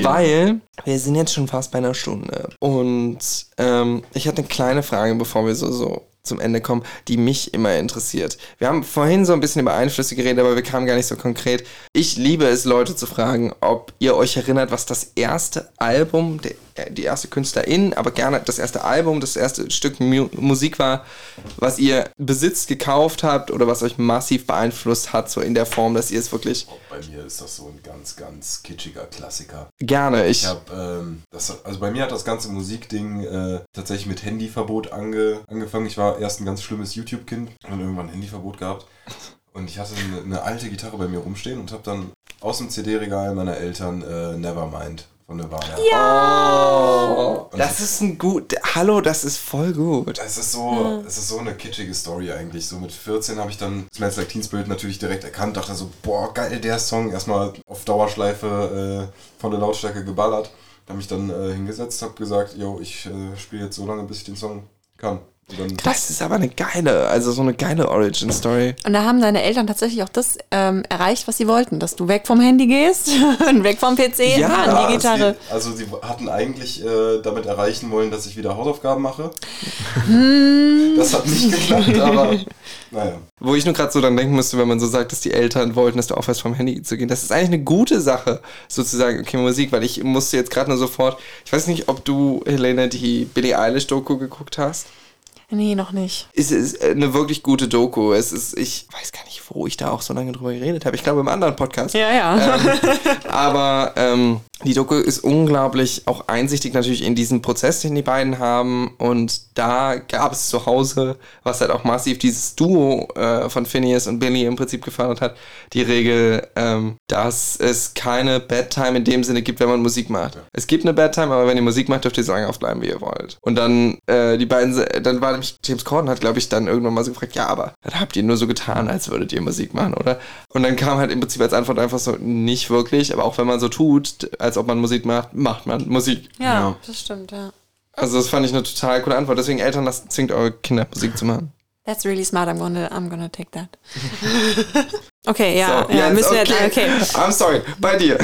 S1: Weil wir sind jetzt schon fast bei einer Stunde. Und ähm, ich hatte eine kleine Frage, bevor wir so, so zum Ende kommen, die mich immer interessiert. Wir haben vorhin so ein bisschen über Einflüsse geredet, aber wir kamen gar nicht so konkret. Ich liebe es, Leute zu fragen, ob ihr euch erinnert, was das erste Album, der, die erste Künstlerin, aber gerne das erste Album, das erste Stück Mu Musik war, was ihr besitzt, gekauft habt oder was euch massiv beeinflusst hat, so in der Form, dass ihr es wirklich
S4: Bei mir ist das so ein ganz, ganz kitschiger Klassiker.
S1: gerne, ich
S4: Ich habe, ähm, das, also bei mir hat das ganze Musikding äh, tatsächlich mit Handyverbot ange, angefangen. Ich war erst ein ganz schlimmes YouTube-Kind und irgendwann ein Handyverbot gehabt. Und ich hatte eine, eine alte Gitarre bei mir rumstehen und habe dann aus dem CD-Regal meiner Eltern äh, Nevermind von Nirvana.
S1: Oh, das ist ein gut. Hallo, das ist voll gut.
S4: Es ist so, es ist so eine kitschige Story eigentlich. So mit 14 habe ich dann Smells Like Teen Spirit natürlich direkt erkannt, dachte so, boah, geil, der Song. Erstmal auf Dauerschleife äh, von der Lautstärke geballert. Habe mich dann äh, hingesetzt, habe gesagt, yo, ich äh, spiele jetzt so lange, bis ich den Song kann.
S1: Das ist aber eine geile, also so eine geile Origin-Story.
S2: Und da haben deine Eltern tatsächlich auch das ähm, erreicht, was sie wollten, dass du weg vom Handy gehst [LAUGHS] und weg vom PC
S1: Ja,
S2: an die Gitarre.
S4: Sie, also sie hatten eigentlich äh, damit erreichen wollen, dass ich wieder Hausaufgaben mache. das hat nicht geklappt, aber naja.
S1: Wo ich nur gerade so dann denken musste, wenn man so sagt, dass die Eltern wollten, dass du aufhörst vom Handy zu gehen. Das ist eigentlich eine gute Sache, sozusagen, okay, Musik, weil ich musste jetzt gerade nur sofort, ich weiß nicht, ob du, Helene, die Billie Eilish-Doku geguckt hast.
S2: Nee, noch nicht.
S1: Es ist eine wirklich gute Doku. Es ist, ich weiß gar nicht, wo ich da auch so lange drüber geredet habe. Ich glaube im anderen Podcast.
S2: Ja, ja.
S1: Ähm, [LAUGHS] aber ähm, die Doku ist unglaublich auch einsichtig natürlich in diesen Prozess, den die beiden haben. Und da gab es zu Hause, was halt auch massiv dieses Duo äh, von Phineas und Billy im Prinzip gefördert hat, die Regel, ähm, dass es keine Bedtime in dem Sinne gibt, wenn man Musik macht. Es gibt eine Bedtime, aber wenn ihr Musik macht, dürft ihr so lange aufbleiben, wie ihr wollt. Und dann, äh, die beiden, dann war nämlich, James Corden hat, glaube ich, dann irgendwann mal so gefragt, ja, aber dann habt ihr nur so getan, als würdet ihr Musik machen, oder? Und dann kam halt im Prinzip als Antwort einfach so, nicht wirklich, aber auch wenn man so tut, als ob man Musik macht, macht man Musik.
S2: ja,
S3: Ja.
S2: das stimmt, ja.
S1: Also das fand ich eine total coole Antwort. Deswegen Eltern, lasst, zwingt eure Kinder Musik zu machen.
S2: That's really smart. I'm gonna, I'm gonna take that. [LAUGHS] okay, ja,
S1: So,
S2: ja,
S1: jetzt,
S2: müssen wir jetzt, okay.
S1: I'm sorry, bei dir.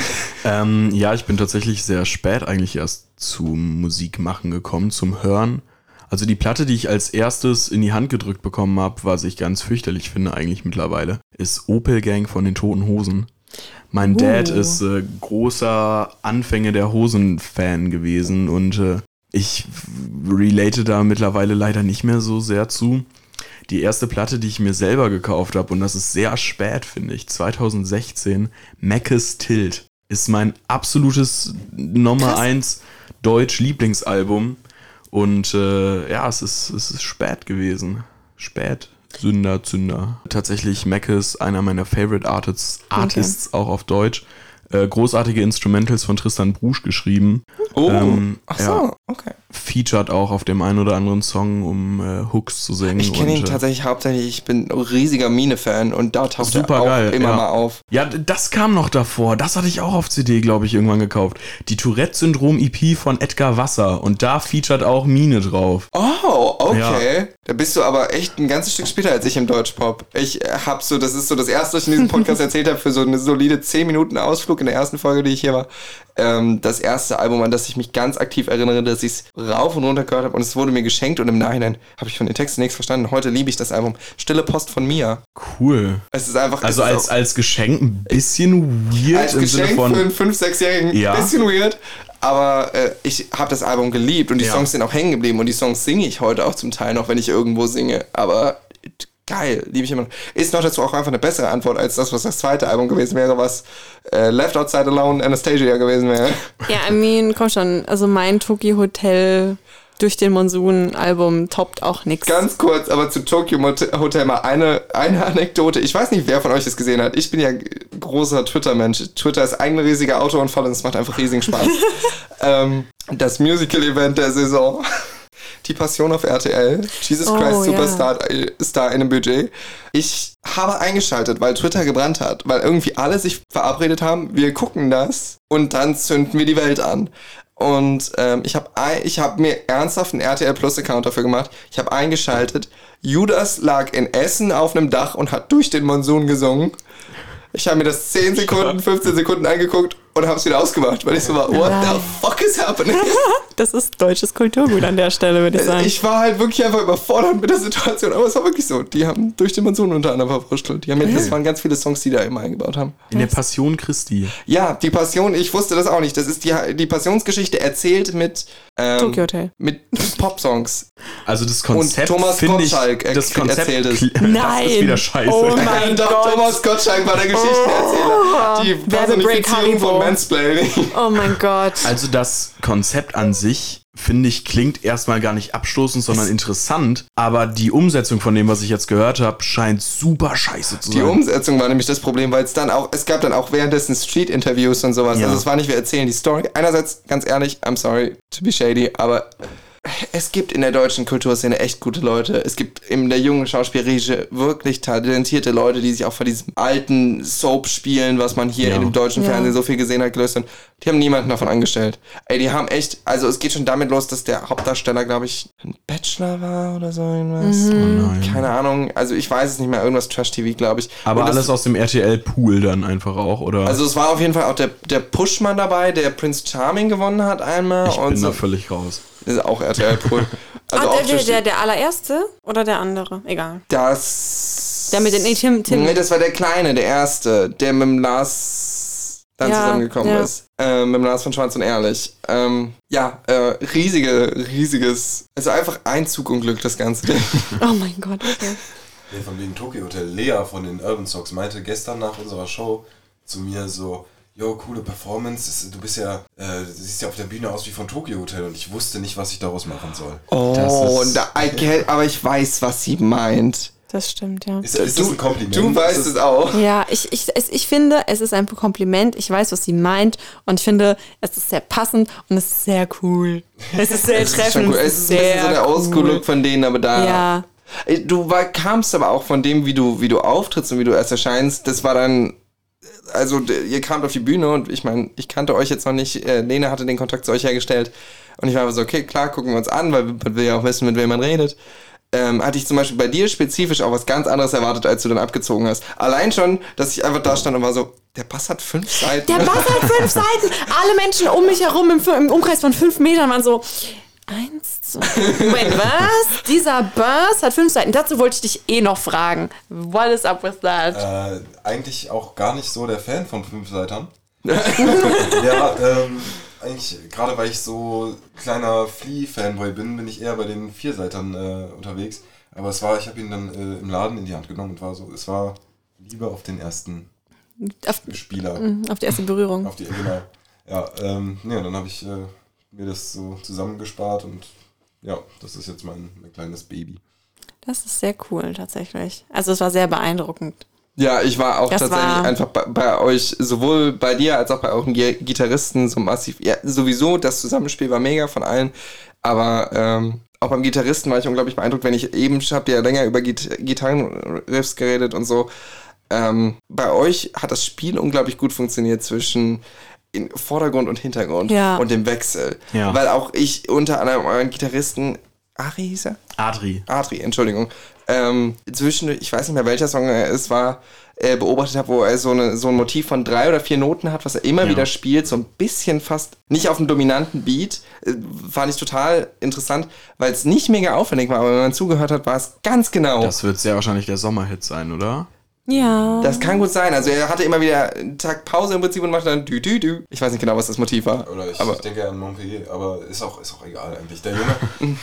S3: Ähm, ja, ich bin tatsächlich sehr spät eigentlich erst zum Musikmachen gekommen, zum Hören. Also die Platte, die ich als erstes in die Hand gedrückt bekommen habe, was ich ganz fürchterlich finde eigentlich mittlerweile, ist Opel Gang von den Toten Hosen. Mein Dad ist äh, großer Anfänge der Hosen-Fan gewesen und äh, ich relate da mittlerweile leider nicht mehr so sehr zu. Die erste Platte, die ich mir selber gekauft habe, und das ist sehr spät, finde ich, 2016, Mackes Tilt, ist mein absolutes Nummer 1 Deutsch-Lieblingsalbum. Und äh, ja, es ist, es ist spät gewesen. Spät. Sünder, Zünder. Tatsächlich Mackes, einer meiner Favorite Artists, Artists auch auf Deutsch. äh, großartige Instrumentals von Tristan Brusch geschrieben.
S1: Oh,
S3: Ähm,
S1: ach so,
S3: ja.
S1: okay.
S3: Featured auch auf dem einen oder anderen Song, um äh, Hooks zu singen.
S1: Ich kenne ihn
S3: äh,
S1: tatsächlich hauptsächlich, ich bin ein riesiger Mine-Fan und da taucht er auch
S3: geil,
S1: immer
S3: ja.
S1: mal auf.
S3: Ja, das kam noch davor. Das hatte ich auch auf CD, glaube ich, irgendwann gekauft. Die Tourette-Syndrom-EP von Edgar Wasser. Und da featured auch Mine drauf.
S1: Oh, okay. Da bist du aber echt ein ganzes Stück später als ich im Deutschpop. Ich äh, hab so, das ist so das erste, was ich in diesem Podcast [LAUGHS] erzählt habe, für so eine solide 10 Minuten Ausflug in der ersten Folge, die ich hier war. Ähm, das erste Album, an das ich mich ganz aktiv erinnere, dass ich es rauf und runter gehört habe und es wurde mir geschenkt und im Nachhinein habe ich von den Texten nichts verstanden. Heute liebe ich das Album. Stille Post von Mia.
S3: Cool.
S1: Es ist einfach
S3: Also
S1: ist
S3: als,
S1: auch-
S3: als Geschenk ein bisschen weird
S1: als
S3: im
S1: Geschenk
S3: Sinne von.
S1: für einen 5-, 6-Jährigen
S3: Ja.
S1: bisschen weird. Aber äh, ich habe das Album geliebt und die
S3: Ja.
S1: Songs sind auch hängen geblieben und die Songs singe ich heute auch zum Teil noch, wenn ich irgendwo singe. Aber geil, liebe ich immer noch. Ist noch dazu auch einfach eine bessere Antwort als das, was das zweite Album gewesen wäre, was äh, Left Outside Alone Anastasia gewesen wäre.
S2: Ja, I mean, komm schon. Also mein Tokyo Hotel durch den Monsun Album toppt auch nix.
S1: Ganz kurz, aber zu Tokyo Hotel mal eine, eine Anekdote. Ich weiß nicht, wer von euch das gesehen hat. Ich bin ja großer Twitter-Mensch. Twitter ist ein riesiger Autounfall und es macht einfach riesigen Spaß. [LAUGHS] ähm, das Musical-Event der Saison. Die Passion auf RTL. Jesus
S2: Oh,
S1: Christ. Superstar äh, Star in einem Budget. Ich habe eingeschaltet, weil Twitter gebrannt hat. Weil irgendwie alle sich verabredet haben, wir gucken das und dann zünden wir die Welt an. Und ähm, ich habe ich hab mir ernsthaft einen RTL Plus Account dafür gemacht. Ich habe eingeschaltet. Judas lag in Essen auf einem Dach und hat durch den Monsun gesungen. Ich habe mir das 10 Sekunden, 15 Sekunden angeguckt und habe es wieder ausgemacht, weil ich so war, what the fuck is happening? [LAUGHS]
S2: Das ist deutsches Kulturgut an der Stelle, würde ich sagen.
S1: Ich war halt wirklich einfach überfordert mit der Situation, aber es war wirklich so. Die haben durch den Monsun unter anderem verwurschtelt. Die haben ja, das waren ganz viele Songs, die da immer eingebaut haben.
S3: In der Passion Christi.
S1: Ja, die Passion, ich wusste das auch nicht. Das ist die, die Passionsgeschichte erzählt mit, ähm,
S2: Tokyo Hotel.
S1: mit Popsongs.
S3: Also das Konzept
S1: Thomas
S3: finde ich,
S1: Gottschalk er-
S3: das Konzept
S1: erzählt es.
S3: kli- [LAUGHS] Das
S2: Nein.
S3: ist wieder scheiße.
S2: Oh mein [LAUGHS]
S1: Doch,
S2: Gott.
S1: Thomas Gottschalk war der Geschichtenerzähler. die
S2: Werbebreak
S1: Personifizierung von. Mansplaining.
S2: Oh mein Gott.
S3: Also das Konzept an sich, finde ich, klingt erstmal gar nicht abstoßend, sondern interessant. Aber die Umsetzung von dem, was ich jetzt gehört habe, scheint super scheiße zu
S1: Die
S3: sein.
S1: Umsetzung war nämlich das Problem, weil es dann auch, es gab dann auch währenddessen Street-Interviews und sowas.
S3: Ja.
S1: Also es war nicht, wir erzählen die Story. Einerseits, ganz ehrlich, I'm sorry to be shady, aber es gibt in der deutschen Kulturszene echt gute Leute. Es gibt in der jungen Schauspielriege wirklich talentierte Leute, die sich auch von diesem alten Soap spielen, was man hier
S3: Ja.
S1: in dem deutschen
S2: Ja.
S1: Fernsehen so viel gesehen hat, gelöst haben. Die haben niemanden davon angestellt. Ey, die haben echt, also es geht schon damit los, dass der Hauptdarsteller, glaube ich, ein Bachelor war oder so irgendwas.
S3: Oh nein.
S1: Keine Ahnung, also ich weiß es nicht mehr, irgendwas Trash-TV, glaube ich.
S3: Aber
S1: Und das-
S3: alles aus dem RTL-Pool dann einfach auch, oder?
S1: Also es war auf jeden Fall auch der, der Pushman dabei, der Prince Charming gewonnen hat einmal.
S3: ich
S1: und
S3: bin
S1: so.
S3: da völlig raus.
S1: Das ist auch RTL Pool. Also
S2: ah,
S1: auch
S2: der, der, der allererste oder der andere? Egal.
S1: das.
S2: Der mit den nee, Tim, Tim.
S1: Nee, das war der Kleine, der Erste, der mit dem Lars dann
S2: Ja,
S1: zusammengekommen
S2: ja.
S1: ist. Ähm, mit dem Lars von Schwarz und Ehrlich. Ähm, ja, äh, riesige, riesiges. Also einfach ein Zugunglück, das ganze Ding. [LAUGHS]
S2: Oh mein Gott. Okay.
S4: Nee, von wegen Tokyo Hotel. Lea von den Urban Socks meinte gestern nach unserer Show zu mir so, yo, coole Performance, du bist ja, äh, du siehst ja auf der Bühne aus wie von Tokyo Hotel und ich wusste nicht, was ich daraus machen soll.
S1: Oh,
S3: ist-
S1: da, I get, aber ich weiß, was sie meint.
S2: Das stimmt, ja.
S4: Ist, ist das ein Kompliment?
S1: Du weißt es auch.
S2: Ja, ich, ich, es, ich finde, es ist ein Kompliment. Ich weiß, was sie meint. Und ich finde, es ist sehr passend und es ist sehr cool. Es ist sehr [LAUGHS] treffend.
S1: cool. Es ist ein bisschen so der Oldschool-Look
S2: cool.
S1: von denen, aber da.
S2: Ja.
S1: Ey, Du war, kamst aber auch von dem, wie du, wie du auftrittst und wie du erst erscheinst. Das war dann. Also, d- ihr kamt auf die Bühne und ich meine, ich kannte euch jetzt noch nicht. Äh, Lena hatte den Kontakt zu euch hergestellt. Und ich war einfach so, okay, klar, gucken wir uns an, weil man will ja auch wissen, mit wem man redet. Ähm, hatte ich zum Beispiel bei dir spezifisch auch was ganz anderes erwartet, als du dann abgezogen hast. Allein schon, dass ich einfach da stand und war so, der Bass hat fünf Seiten.
S2: Der Bass hat fünf [LAUGHS] Seiten. Alle Menschen um mich herum im, im Umkreis von fünf Metern waren so. Eins, zwei. Wait, was? Dieser Bass hat fünf Seiten. Dazu wollte ich dich eh noch fragen. What is up with that?
S4: Äh, eigentlich auch gar nicht so der Fan von Fünfseitern. ja, [LAUGHS] ähm, eigentlich, gerade weil ich so kleiner Flea-Fanboy bin, bin ich eher bei den Vierseitern äh, unterwegs. Aber es war, ich habe ihn dann äh, im Laden in die Hand genommen und war so, es war Liebe auf den ersten
S2: Auf,
S4: Spieler.
S2: auf die erste Berührung.
S4: Auf die, genau. Ja, ähm, und dann habe ich äh, mir das so zusammengespart und ja, das ist jetzt mein, mein kleines Baby.
S2: Das ist sehr cool, tatsächlich. Also, es war sehr beeindruckend.
S1: Ja, ich war auch
S2: Das
S1: tatsächlich
S2: war-
S1: einfach bei, bei euch, sowohl bei dir als auch bei euren Gi- Gitarristen so massiv. Ja, sowieso, das Zusammenspiel war mega von allen. Aber ähm, auch beim Gitarristen war ich unglaublich beeindruckt, wenn ich eben, ich habe ja länger über Git Gitarrenriffs geredet und so. Ähm, bei euch hat das Spiel unglaublich gut funktioniert zwischen in Vordergrund und Hintergrund
S2: Ja.
S1: und dem Wechsel.
S3: Ja.
S1: Weil auch ich unter anderem euren Gitarristen, Ari hieß er?
S3: Adri.
S1: Adri, Entschuldigung, ähm, zwischen, ich weiß nicht mehr welcher Song es war, äh, beobachtet habe, wo er so, eine, so ein Motiv von drei oder vier Noten hat, was er immer
S3: Ja.
S1: wieder spielt, so ein bisschen fast nicht auf einem dominanten Beat, äh, fand ich total interessant, weil es nicht mega aufwendig war, aber wenn man zugehört hat, war es ganz genau.
S3: Das wird sehr wahrscheinlich der Sommerhit sein, oder?
S2: Ja.
S1: Das kann gut sein. Also er hatte immer wieder einen Tag Pause im Prinzip und machte dann dü dü dü. Ich weiß nicht genau, was das Motiv war.
S4: Oder ich,
S1: aber
S4: ich denke an Montpellier, aber ist auch, ist auch egal eigentlich. Der Junge, [LAUGHS]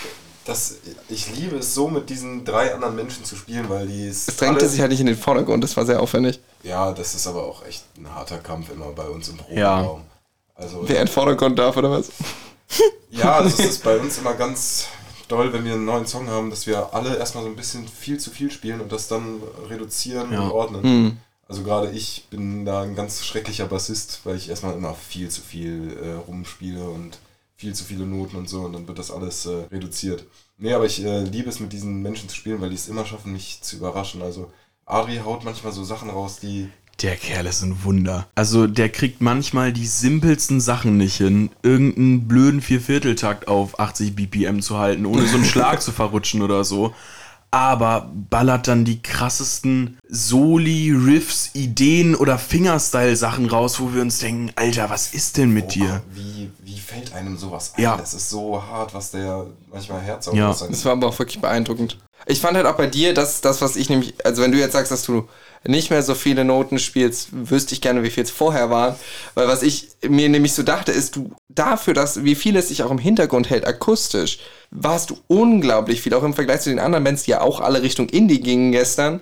S4: das, ich liebe es so, mit diesen drei anderen Menschen zu spielen, weil die
S1: es drängte sich halt nicht in den Vordergrund, das war sehr aufwendig.
S4: Ja, das ist aber auch echt ein harter Kampf immer bei uns im
S3: Ja.
S4: Proberaum. Also,
S1: Wer in den Vordergrund darf, oder was? [LAUGHS]
S4: ja, also es [LAUGHS] ist bei uns immer ganz doll, wenn wir einen neuen Song haben, dass wir alle erstmal so ein bisschen viel zu viel spielen und das dann reduzieren
S3: Ja.
S4: und ordnen. Also gerade ich bin da ein ganz schrecklicher Bassist, weil ich erstmal immer viel zu viel äh, rumspiele und viel zu viele Noten und so und dann wird das alles äh, reduziert. Nee, aber ich äh, liebe es mit diesen Menschen zu spielen, weil die es immer schaffen, mich zu überraschen. Also Adri haut manchmal so Sachen raus, die
S3: Der Kerl ist ein Wunder. Also der kriegt manchmal die simpelsten Sachen nicht hin, irgendeinen blöden Viervierteltakt auf 80 BPM zu halten, ohne so einen [LAUGHS] Schlag zu verrutschen oder so. Aber ballert dann die krassesten Soli, Riffs, Ideen oder Fingerstyle-Sachen raus, wo wir uns denken, Alter, was ist denn mit dir?
S4: Wie, wie fällt einem sowas ein?
S3: Ja.
S4: Das ist so hart, was der manchmal Herz
S3: Ja.
S4: aufreißt.
S1: Das war aber auch wirklich beeindruckend. Ich fand halt auch bei dir, dass das, was ich nämlich, also wenn du jetzt sagst, dass du nicht mehr so viele Noten spielst, wüsste ich gerne, wie viel es vorher waren. Weil was ich mir nämlich so dachte, ist, du dafür, dass wie viel es sich auch im Hintergrund hält, akustisch, warst du unglaublich viel, auch im Vergleich zu den anderen Bands, die ja auch alle Richtung Indie gingen gestern,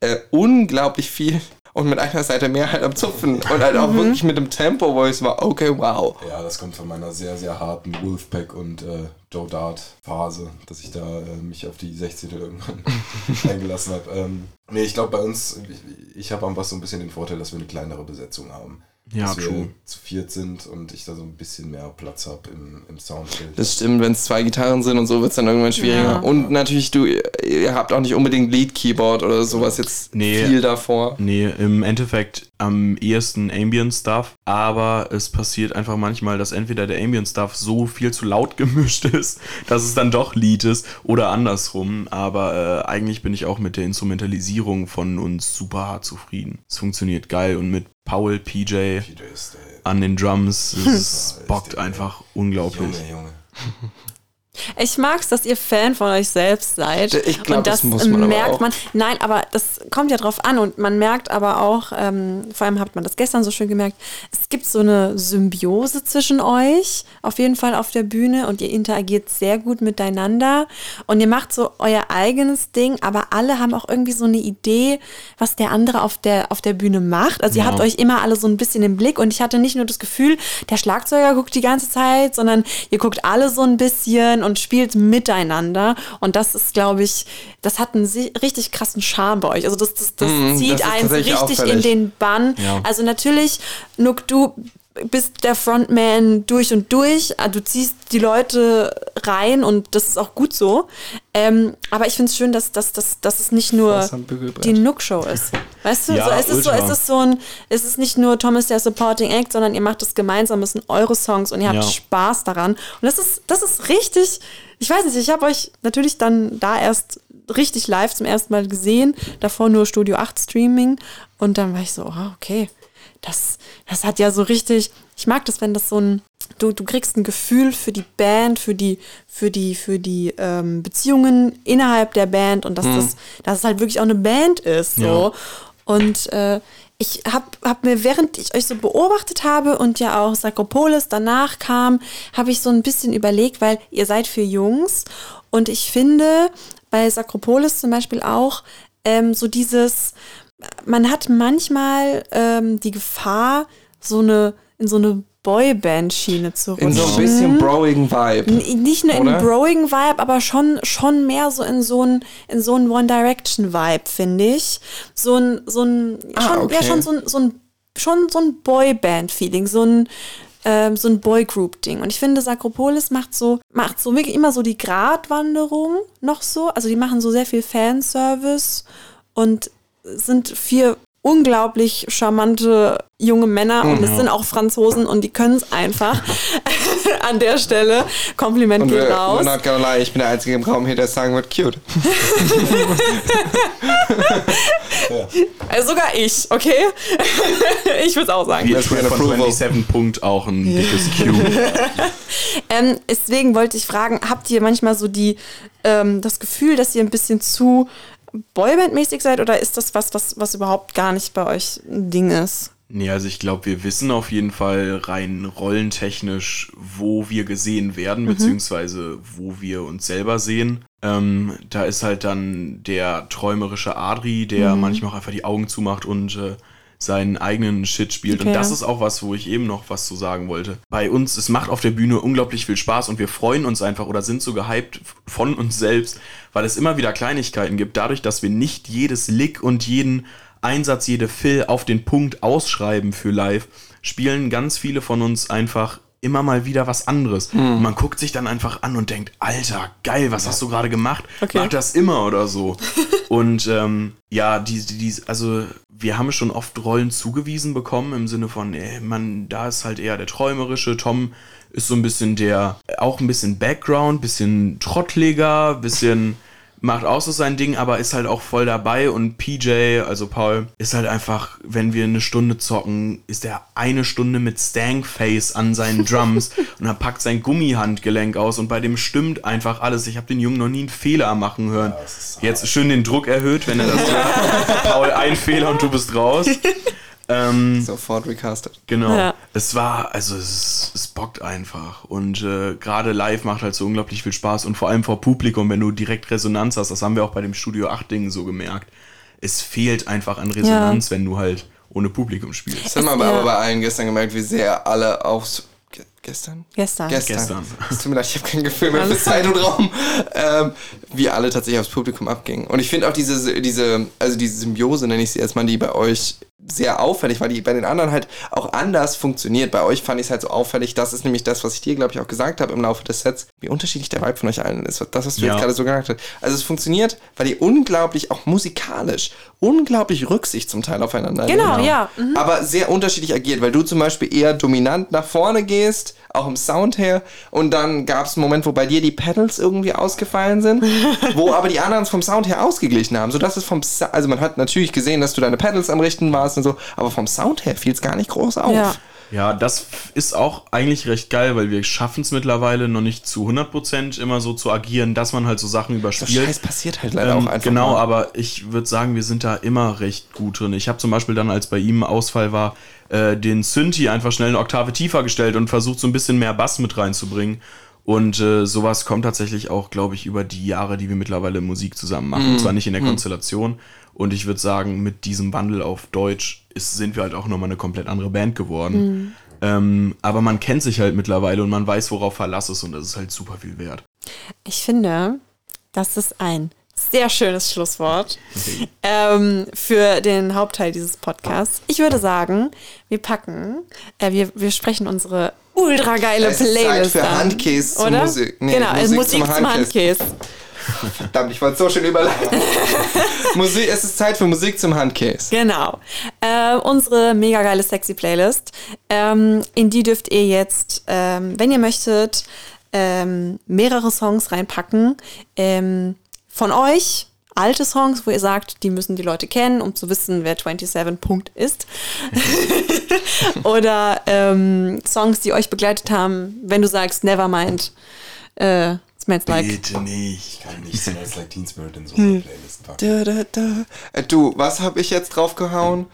S1: äh, unglaublich viel und mit einer Seite mehr halt am Zupfen und halt auch wirklich mit dem Tempo, wo ich war, okay, wow.
S4: Ja, das kommt von meiner sehr, sehr harten Wolfpack und äh, Joe Dart Phase, dass ich da äh, mich auf die 16. irgendwann [LAUGHS] eingelassen habe. Ähm, nee, ich glaube bei uns, ich, ich habe am Bass so ein bisschen den Vorteil, dass wir eine kleinere Besetzung haben.
S3: Ja,
S4: dass wir
S3: true.
S4: zu viert sind und ich da so ein bisschen mehr Platz habe im, im Soundbild.
S1: Das stimmt, wenn es zwei Gitarren sind und so, wird es dann irgendwann schwieriger.
S2: Ja.
S1: Und natürlich, du, ihr habt auch nicht unbedingt Lead-Keyboard oder sowas jetzt
S3: Nee.
S1: viel davor.
S3: Nee, im Endeffekt am ehesten Ambient Stuff, aber es passiert einfach manchmal, dass entweder der Ambient Stuff so viel zu laut [LAUGHS] gemischt ist, dass es dann doch Lied ist oder andersrum, aber äh, eigentlich bin ich auch mit der Instrumentalisierung von uns super hart zufrieden. Es funktioniert geil und mit Paul, PJ
S4: PJ
S3: an den Drums, es [LAUGHS] bockt einfach unglaublich.
S4: Junge, Junge.
S2: Ich mag's, dass ihr Fan von euch selbst seid.
S1: Ich glaub,
S2: und
S1: das
S2: das,
S1: muss man
S2: merkt man. Nein, aber das kommt ja drauf an und man merkt aber auch, ähm, vor allem hat man das gestern so schön gemerkt, es gibt so eine Symbiose zwischen euch, auf jeden Fall auf der Bühne und ihr interagiert sehr gut miteinander und ihr macht so euer eigenes Ding, aber alle haben auch irgendwie so eine Idee, was der andere auf der, auf der Bühne macht. Also ihr
S3: Ja.
S2: habt euch immer alle so ein bisschen im Blick und ich hatte nicht nur das Gefühl, der Schlagzeuger guckt die ganze Zeit, sondern ihr guckt alle so ein bisschen und spielt miteinander und das ist, glaube ich, das hat einen richtig krassen Charme bei euch. Also das, das, das
S1: Mhm,
S2: zieht
S1: das tatsächlich
S2: richtig in
S1: auffällig.
S2: den Bann.
S3: Ja.
S2: Also natürlich, Nook, du bist der Frontman durch und durch. Ah, Du ziehst die Leute rein und das ist auch gut so. Ähm, aber ich finde es schön, dass, dass, dass, dass es nicht nur die Nook-Show ist. Weißt du,
S3: Ja,
S2: so, es, ist so, es ist so ein, es ist nicht nur Thomas der Supporting Act, sondern ihr macht es gemeinsam, es sind eure Songs und ihr habt
S3: Ja.
S2: Spaß daran. Und das ist, das ist richtig, ich weiß nicht, ich habe euch natürlich dann da erst richtig live zum ersten Mal gesehen, davor nur Studio 8 Streaming und dann war ich so, oh, okay, das, das hat ja so richtig, ich mag das, wenn das so ein, du, du kriegst ein Gefühl für die Band, für die, für die, für die ähm, Beziehungen innerhalb der Band und dass das, dass es halt wirklich auch eine Band ist, so.
S3: Ja.
S2: Und äh, ich habe hab mir, während ich euch so beobachtet habe und ja auch Sakropolis danach kam, habe ich so ein bisschen überlegt, weil ihr seid für Jungs und ich finde bei Sakropolis zum Beispiel auch ähm, so dieses, man hat manchmal ähm, die Gefahr, so eine in so eine Boyband-Schiene zu rutschen.
S1: In so ein bisschen broigen Vibe.
S2: N- Nicht nur
S1: Oder?
S2: in Broing Vibe, aber schon, schon mehr so in so ein, in so ein One Direction Vibe, finde ich. So ein, so ein,
S1: Ah,
S2: schon,
S1: okay.
S2: ja, schon so ein, so ein, schon so ein Boyband-Feeling, so ein, ähm, so ein Boygroup-Ding. Und ich finde, Sakropolis macht so, macht so wirklich immer so die Gratwanderung noch so. Also die machen so sehr viel Fanservice und sind vier unglaublich charmante junge Männer und es sind auch Franzosen und die können es einfach. [LAUGHS] An der Stelle Kompliment
S1: Und
S2: geht
S1: wir,
S2: raus.
S1: we're not gonna lie, ich bin der Einzige im Raum hier, der sagen wird, cute.
S2: Also [LAUGHS] sogar ich, okay? [LAUGHS] ich würde es auch sagen.
S1: That's
S3: von
S1: approval.
S3: 27 Punkt auch ein dickes Q.
S2: Ähm, deswegen wollte ich fragen, habt ihr manchmal so die, ähm, das Gefühl, dass ihr ein bisschen zu Boyband-mäßig seid oder ist das was, was, was überhaupt gar nicht bei euch ein Ding ist?
S3: Nee, also ich glaube, wir wissen auf jeden Fall rein rollentechnisch, wo wir gesehen werden, beziehungsweise wo wir uns selber sehen. Ähm, da ist halt dann der träumerische Adri, der manchmal auch einfach die Augen zumacht und äh, seinen eigenen Shit spielt.
S2: Okay.
S3: Und das ist auch was, wo ich eben noch was zu sagen wollte. Bei uns, es macht auf der Bühne unglaublich viel Spaß und wir freuen uns einfach oder sind so gehypt von uns selbst, weil es immer wieder Kleinigkeiten gibt. Dadurch, dass wir nicht jedes Lick und jeden Einsatz, jede Fill auf den Punkt ausschreiben für live, spielen ganz viele von uns einfach immer mal wieder was anderes. Und man guckt sich dann einfach an und denkt, Alter, geil, was hast du gerade gemacht?
S2: Okay.
S3: Mach das immer oder so. [LAUGHS] und ähm, ja, die, die, die, also wir haben schon oft Rollen zugewiesen bekommen im Sinne von, ey, man, da ist halt eher der träumerische, Tom ist so ein bisschen der, auch ein bisschen Background, bisschen trottliger, bisschen macht auch so sein Ding, aber ist halt auch voll dabei und PJ, also Paul, ist halt einfach, wenn wir eine Stunde zocken, ist er eine Stunde mit Stankface an seinen [LAUGHS] Drums und er packt sein Gummihandgelenk aus und bei dem stimmt einfach alles. Ich habe den Jungen noch nie einen Fehler machen hören. Jetzt schön den Druck erhöht, wenn er das [LAUGHS] hört. Paul, ein Fehler und du bist raus. [LAUGHS] Ähm,
S1: Sofort recastet.
S3: Genau.
S2: Ja.
S3: Es war, also es, es bockt einfach. Und äh, gerade live macht halt so unglaublich viel Spaß und vor allem vor Publikum, wenn du direkt Resonanz hast, das haben wir auch bei dem Studio 8 Ding so gemerkt. Es fehlt einfach an Resonanz, wenn du halt ohne Publikum spielst.
S1: Das haben wir aber,
S2: Ja.
S1: aber bei allen gestern gemerkt, wie sehr alle aufs. Ge gestern?
S2: Gestern.
S1: Gestern.
S3: Gestern.
S1: Es tut mir leid, ich habe kein Gefühl mehr für Zeit und Raum. Ähm, wie alle tatsächlich aufs Publikum abgingen. Und ich finde auch diese, diese, also diese Symbiose, nenne ich sie erstmal, die bei euch sehr auffällig war, die bei den anderen halt auch anders funktioniert. Bei euch fand ich es halt so auffällig. Das ist nämlich das, was ich dir, glaube ich, auch gesagt habe im Laufe des Sets, wie unterschiedlich der Vibe von euch allen ist. Das, was du
S3: Ja.
S1: jetzt gerade so gesagt hast. Also es funktioniert, weil ihr unglaublich, auch musikalisch, unglaublich Rücksicht zum Teil aufeinander
S2: Genau,
S1: nehmt.
S2: ja. Mhm.
S1: aber sehr unterschiedlich agiert, weil du zum Beispiel eher dominant nach vorne gehst, auch im Sound her, und dann gab es einen Moment, wo bei dir die Pedals irgendwie ausgefallen sind, [LAUGHS] wo aber die anderen es vom Sound her ausgeglichen haben, sodass es vom, Sa also man hat natürlich gesehen, dass du deine Pedals am Richten warst und so, aber vom Sound her fiel es gar nicht groß auf.
S2: Ja.
S3: Ja, das ist auch eigentlich recht geil, weil wir schaffen es mittlerweile noch nicht zu 100% immer so zu agieren, dass man halt so Sachen
S1: So
S3: überspielt.
S1: Scheiß passiert halt leider
S3: Ähm,
S1: auch einfach.
S3: genau,
S1: mal.
S3: aber ich würde sagen, wir sind da immer recht gut drin. Ich habe zum Beispiel dann, als bei ihm ein Ausfall war, äh, den Synthi einfach schnell eine Oktave tiefer gestellt und versucht so ein bisschen mehr Bass mit reinzubringen. Und äh, sowas kommt tatsächlich auch, glaube ich, über die Jahre, die wir mittlerweile Musik zusammen machen. Und zwar nicht in der Konstellation. Und ich würde sagen, mit diesem Wandel auf Deutsch ist, sind wir halt auch nochmal eine komplett andere Band geworden. Ähm, aber man kennt sich halt mittlerweile und man weiß, worauf Verlass ist und das ist halt super viel wert.
S2: Ich finde, das ist ein sehr schönes Schlusswort ähm, für den Hauptteil dieses Podcasts. Ich würde sagen, wir packen, äh, wir, wir sprechen unsere ultra geile
S1: Es ist Zeit
S2: Playlist
S1: für
S2: an,
S1: Handkäse
S2: oder?
S1: Musik. Nee,
S2: genau, also
S1: Musik
S2: Musik
S1: zum
S2: zum,
S1: Handkäse. Verdammt, ich wollte so schön überleiten. [LAUGHS] Musik, es ist Zeit für Musik zum Handcase.
S2: Genau. Äh, unsere mega geile sexy Playlist. Ähm, in die dürft ihr jetzt, ähm, wenn ihr möchtet, ähm, mehrere Songs reinpacken. Ähm, von euch alte Songs, wo ihr sagt, die müssen die Leute kennen, um zu wissen, wer 27 Punkt ist. [LAUGHS] Oder ähm, Songs, die euch begleitet haben, wenn du sagst, Nevermind. Äh, smells like.
S3: Bitte nicht.
S4: Ich kann nicht Smells Like Teen Spirit in so eine Playlist packen.
S1: Da, da, da. Äh, Du, was habe ich jetzt draufgehauen?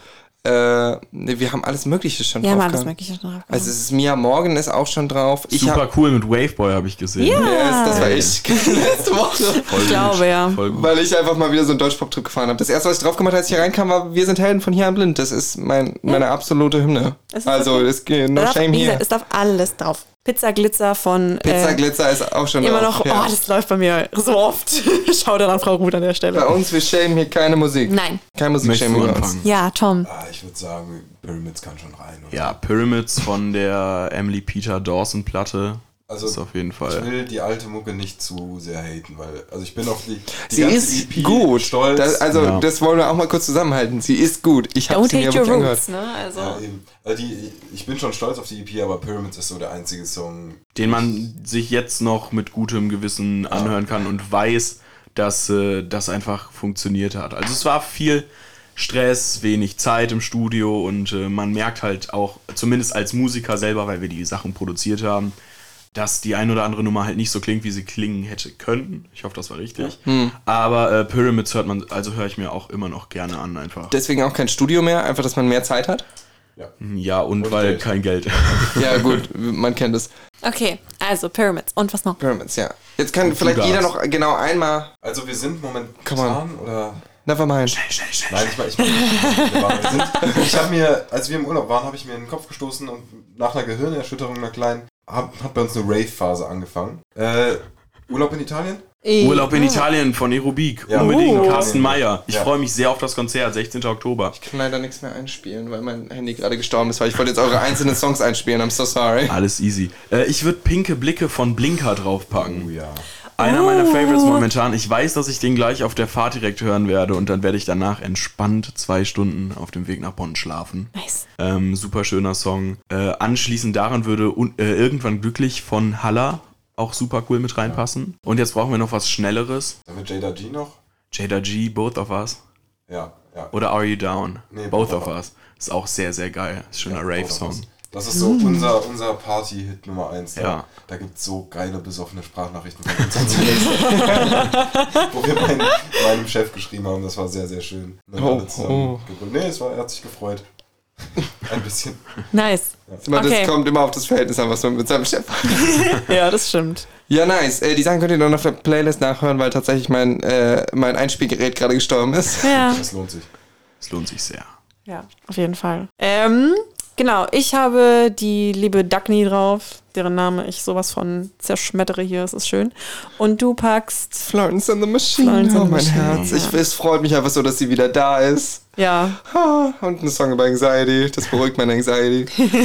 S1: äh, nee, wir haben alles Mögliche schon
S2: Ja,
S1: drauf.
S2: mal alles
S1: gehabt.
S2: Mögliche schon drauf.
S1: Also es ist Mia Morgan ist auch schon drauf. Ich
S3: Super
S1: hab,
S3: cool mit Waveboy habe ich gesehen.
S2: Ja.
S1: Yes, das war ich [LAUGHS] letzte Woche.
S3: Voll
S2: Ich glaube, ja.
S3: Voll gut.
S1: Weil ich einfach mal wieder so einen Deutschpop-Trip gefahren habe. Das erste, was ich drauf gemacht habe, als ich hier reinkam, war Wir sind Helden von hier an blind. Das ist mein, meine absolute Hymne.
S2: Es ist
S1: Also,
S2: okay.
S1: es geht no
S2: Da darf,
S1: shame
S2: gesagt, es darf alles drauf. Pizza Glitzer von
S1: Pizza
S2: äh,
S1: Glitzer ist auch schon
S2: immer noch,
S1: ja.
S2: oh, das läuft bei mir so oft. [LAUGHS] Schau dann an Frau Ruth an der
S1: Bei
S2: Stelle.
S1: uns, wir schämen hier keine Musik.
S2: Nein.
S1: Kein
S3: Möchtest
S1: Musikshaming
S3: du
S1: bei uns.
S2: Ja, Tom.
S4: Ah, ich würde sagen, Pyramids kann schon rein. Oder?
S3: Ja, Pyramids von der Emily Peter Dawson Platte.
S4: Also,
S3: ist auf jeden
S4: Ich
S3: Fall.
S4: will die alte Mucke nicht zu sehr haten, weil, also ich bin auf die, die
S1: Sie
S4: ganze
S1: ist
S4: EP
S1: gut.
S4: stolz.
S1: Das, also,
S3: Ja.
S1: das wollen wir auch mal kurz zusammenhalten. Sie ist gut. Ich habe sie mir
S2: hate your
S1: angehört.
S2: roots, ne? Also.
S4: ja. Also die, ich bin schon stolz auf die EP, aber Pyramids ist so der einzige Song.
S3: Den man sich jetzt noch mit gutem Gewissen anhören kann und weiß, dass äh, das einfach funktioniert hat. Also es war viel Stress, wenig Zeit im Studio und äh, man merkt halt auch, zumindest als Musiker selber, weil wir die Sachen produziert haben, dass die ein oder andere Nummer halt nicht so klingt, wie sie klingen hätte können. Ich hoffe, das war richtig. Aber äh, Pyramids hört man, also höre ich mir auch immer noch gerne an einfach.
S1: Deswegen auch kein Studio mehr, einfach, dass man mehr Zeit hat.
S4: Ja.
S3: Ja, und,
S4: Und
S3: weil
S4: Geld.
S3: kein Geld.
S1: Ja, [LAUGHS] gut, man kennt es.
S2: Okay, also Pyramids. Und was noch?
S1: Pyramids, ja. Jetzt kann vielleicht
S3: Fugazi.
S1: jeder noch genau einmal.
S4: Also wir sind momentan oder
S1: Nevermind.
S4: Nein, ich meine, ich, mein, ich habe mir, als wir im Urlaub waren, habe ich mir in den Kopf gestoßen und nach einer Gehirnerschütterung, einer kleinen, hab, hat bei uns eine Rave-Phase angefangen. Äh, Urlaub in Italien?
S3: Urlaub in Italien von Aerobik.
S4: Ja.
S3: Unbedingt.
S4: Oh.
S3: Carsten Meyer. Ich
S4: Ja.
S3: freue mich sehr auf das Konzert, 16. Oktober.
S1: Ich kann leider nichts mehr einspielen, weil mein Handy gerade gestorben ist, weil ich wollte jetzt eure einzelnen Songs einspielen. I'm so sorry.
S3: Alles easy. Äh, ich würde Pinke Blicke von Blinker draufpacken.
S4: Oh ja.
S3: Einer meiner Favorites momentan. Ich weiß, dass ich den gleich auf der Fahrt direkt hören werde und dann werde ich danach entspannt zwei Stunden auf dem Weg nach Bonn schlafen.
S2: Nice.
S3: Ähm, super schöner Song. Äh, anschließend daran würde äh, irgendwann glücklich von Halla auch super cool mit reinpassen. Und jetzt brauchen wir noch was Schnelleres.
S4: Dann wird Jada G noch?
S3: Jada G, Both of Us.
S4: Ja, ja.
S3: Oder Are You Down?
S4: Nee,
S3: Both
S4: Both
S3: of Us. Ist auch sehr, sehr geil. Ist schöner Rave-Song.
S4: Das ist so unser, unser Party-Hit Nummer 1.
S3: Ja.
S4: Da, gibt es so geile, besoffene Sprachnachrichten von uns. [LAUGHS] Wo wir meinen, meinem Chef geschrieben haben, das war sehr, sehr schön. Dann
S1: Oh, oh.
S4: Nee, es war, er hat sich gefreut. [LAUGHS] Ein bisschen.
S2: Nice.
S1: Immer,
S2: Okay.
S1: Das kommt immer auf das Verhältnis an, was man mit seinem Chef hat. [LAUGHS]
S2: Ja, das stimmt.
S1: Ja, nice. Äh, die Sachen könnt ihr dann auf der Playlist nachhören, weil tatsächlich mein, äh, mein Einspielgerät gerade gestorben ist.
S2: Ja.
S4: Das lohnt sich.
S3: Es lohnt sich sehr.
S2: Ja, auf jeden Fall. Ähm, genau, ich habe die liebe Dagny drauf, deren Name ich sowas von zerschmettere hier, es ist schön. Und du packst,
S1: Florence and the Machine.
S2: Florence
S1: oh,
S2: the
S1: mein
S2: Machine,
S1: Herz. Ich, es freut mich einfach so, dass sie wieder da ist.
S2: ja,
S1: Und ein Song über Anxiety. Das beruhigt meine Anxiety. [LAUGHS]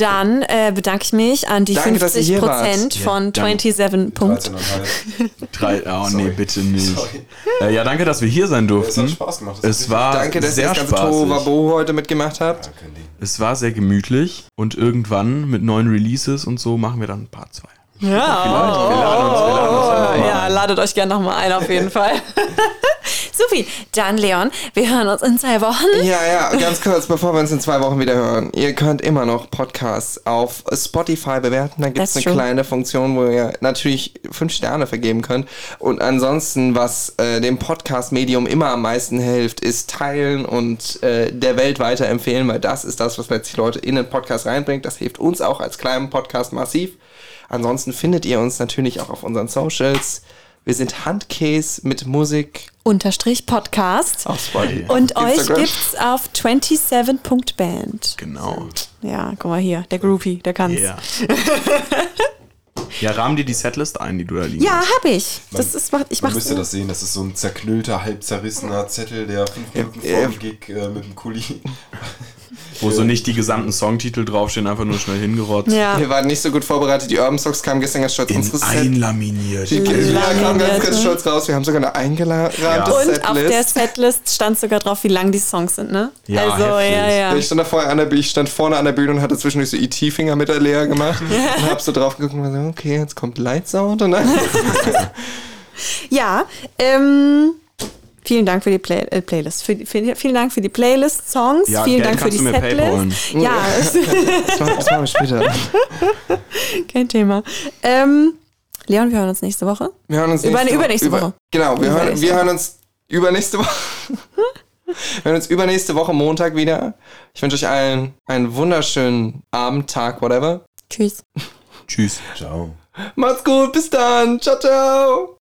S2: dann äh, bedanke ich mich an die
S1: Danke, dass ihr
S2: 50
S1: hier wart.
S2: Prozent von
S3: danke.
S2: 27 Punkt.
S4: 13,5.
S3: Drei, oh
S4: Sorry.
S3: nee, bitte nicht.
S4: Sorry.
S3: Äh, ja, danke, dass wir hier sein
S4: Es
S3: durften.
S4: hat Spaß gemacht. Das
S3: Es war
S1: Danke, dass ihr
S3: sehr
S1: das ganze. Tohuwabo heute mitgemacht habt.
S4: Lee.
S3: Es war sehr gemütlich und irgendwann mit neuen Releases und so machen wir dann Part 2.
S2: Ja,
S3: Wir laden uns, wir laden uns einfach mal
S2: ja, ladet euch gerne nochmal ein, auf jeden Fall. [LAUGHS] Supi, dann Leon, wir hören uns in zwei Wochen.
S1: Ja, ja, ganz kurz, bevor wir uns in zwei Wochen wieder hören. Ihr könnt immer noch Podcasts auf Spotify bewerten. Da gibt es eine
S2: true.
S1: kleine Funktion, wo ihr natürlich fünf Sterne vergeben könnt. Und ansonsten, was äh, dem Podcast-Medium immer am meisten hilft, ist teilen und äh, der Welt weiterempfehlen, weil das ist das, was letztlich Leute in den Podcast reinbringt. Das hilft uns auch als kleinen Podcast massiv. Ansonsten findet ihr uns natürlich auch auf unseren Socials. Wir sind Handcase mit Musik
S2: Unterstrich Podcast.
S1: auf Spotify.
S2: Und euch
S1: Instagram.
S2: gibt's auf 27.band.
S3: Genau.
S2: Ja, guck mal hier, der Groupie, der kann's.
S3: Yeah. [LAUGHS] ja, rahmen dir die Setlist ein, die du da liegen
S2: Ja,
S3: hast.
S2: hab ich. Das ist, ich
S4: Man müsste das sehen, das ist so ein zerknüllter, halb zerrissener Zettel, der fünf Minuten vor dem Gig äh, mit dem Kuli. [LAUGHS]
S3: Wo so nicht die gesamten Songtitel draufstehen, einfach nur schnell hingerotzt.
S2: Ja.
S1: Wir waren nicht so gut vorbereitet. Die Urban Socks kamen gestern ganz stolz.
S3: In
S1: Unsere Set
S3: einlaminiert.
S1: die kamen ganz, ganz
S2: ne?
S1: stolz raus. Wir haben sogar eine eingerahmte
S3: Ja.
S2: Und auf der
S1: Setlist.
S2: Stand sogar drauf, wie lang die Songs sind, ne?
S3: Ja,
S2: also,
S3: heftig.
S2: ja, ja.
S1: Ich stand da vorher an der Bühne, ich stand vorne an der Bühne und hatte zwischendurch so ET-Finger mit der Lea gemacht und hab so drauf geguckt und war so, okay, jetzt kommt Light Sound und dann. [LAUGHS]
S2: Ja, ähm, vielen Dank für die Play äh, Playlist. Für, die- für, vielen Dank für die Playlist-Songs.
S3: Ja,
S2: vielen
S3: Geld
S2: Dank für
S3: kannst
S2: die
S3: du mir paypalen.
S2: Setlist. Ja, [LAUGHS]
S1: machen wir später. [LAUGHS]
S2: kein Thema. Ähm, Leon, wir hören uns nächste Woche.
S1: Wir hören uns
S2: Über-
S1: nächste
S2: übernächste Woche.
S1: Genau, wir hören, wir hören uns übernächste Woche. [LAUGHS] Wir hören uns übernächste Woche Montag wieder. Ich wünsche euch allen einen wunderschönen Abend, Tag, whatever.
S2: Tschüss.
S3: Tschüss.
S4: Ciao.
S1: Macht's gut, bis dann. Ciao, ciao.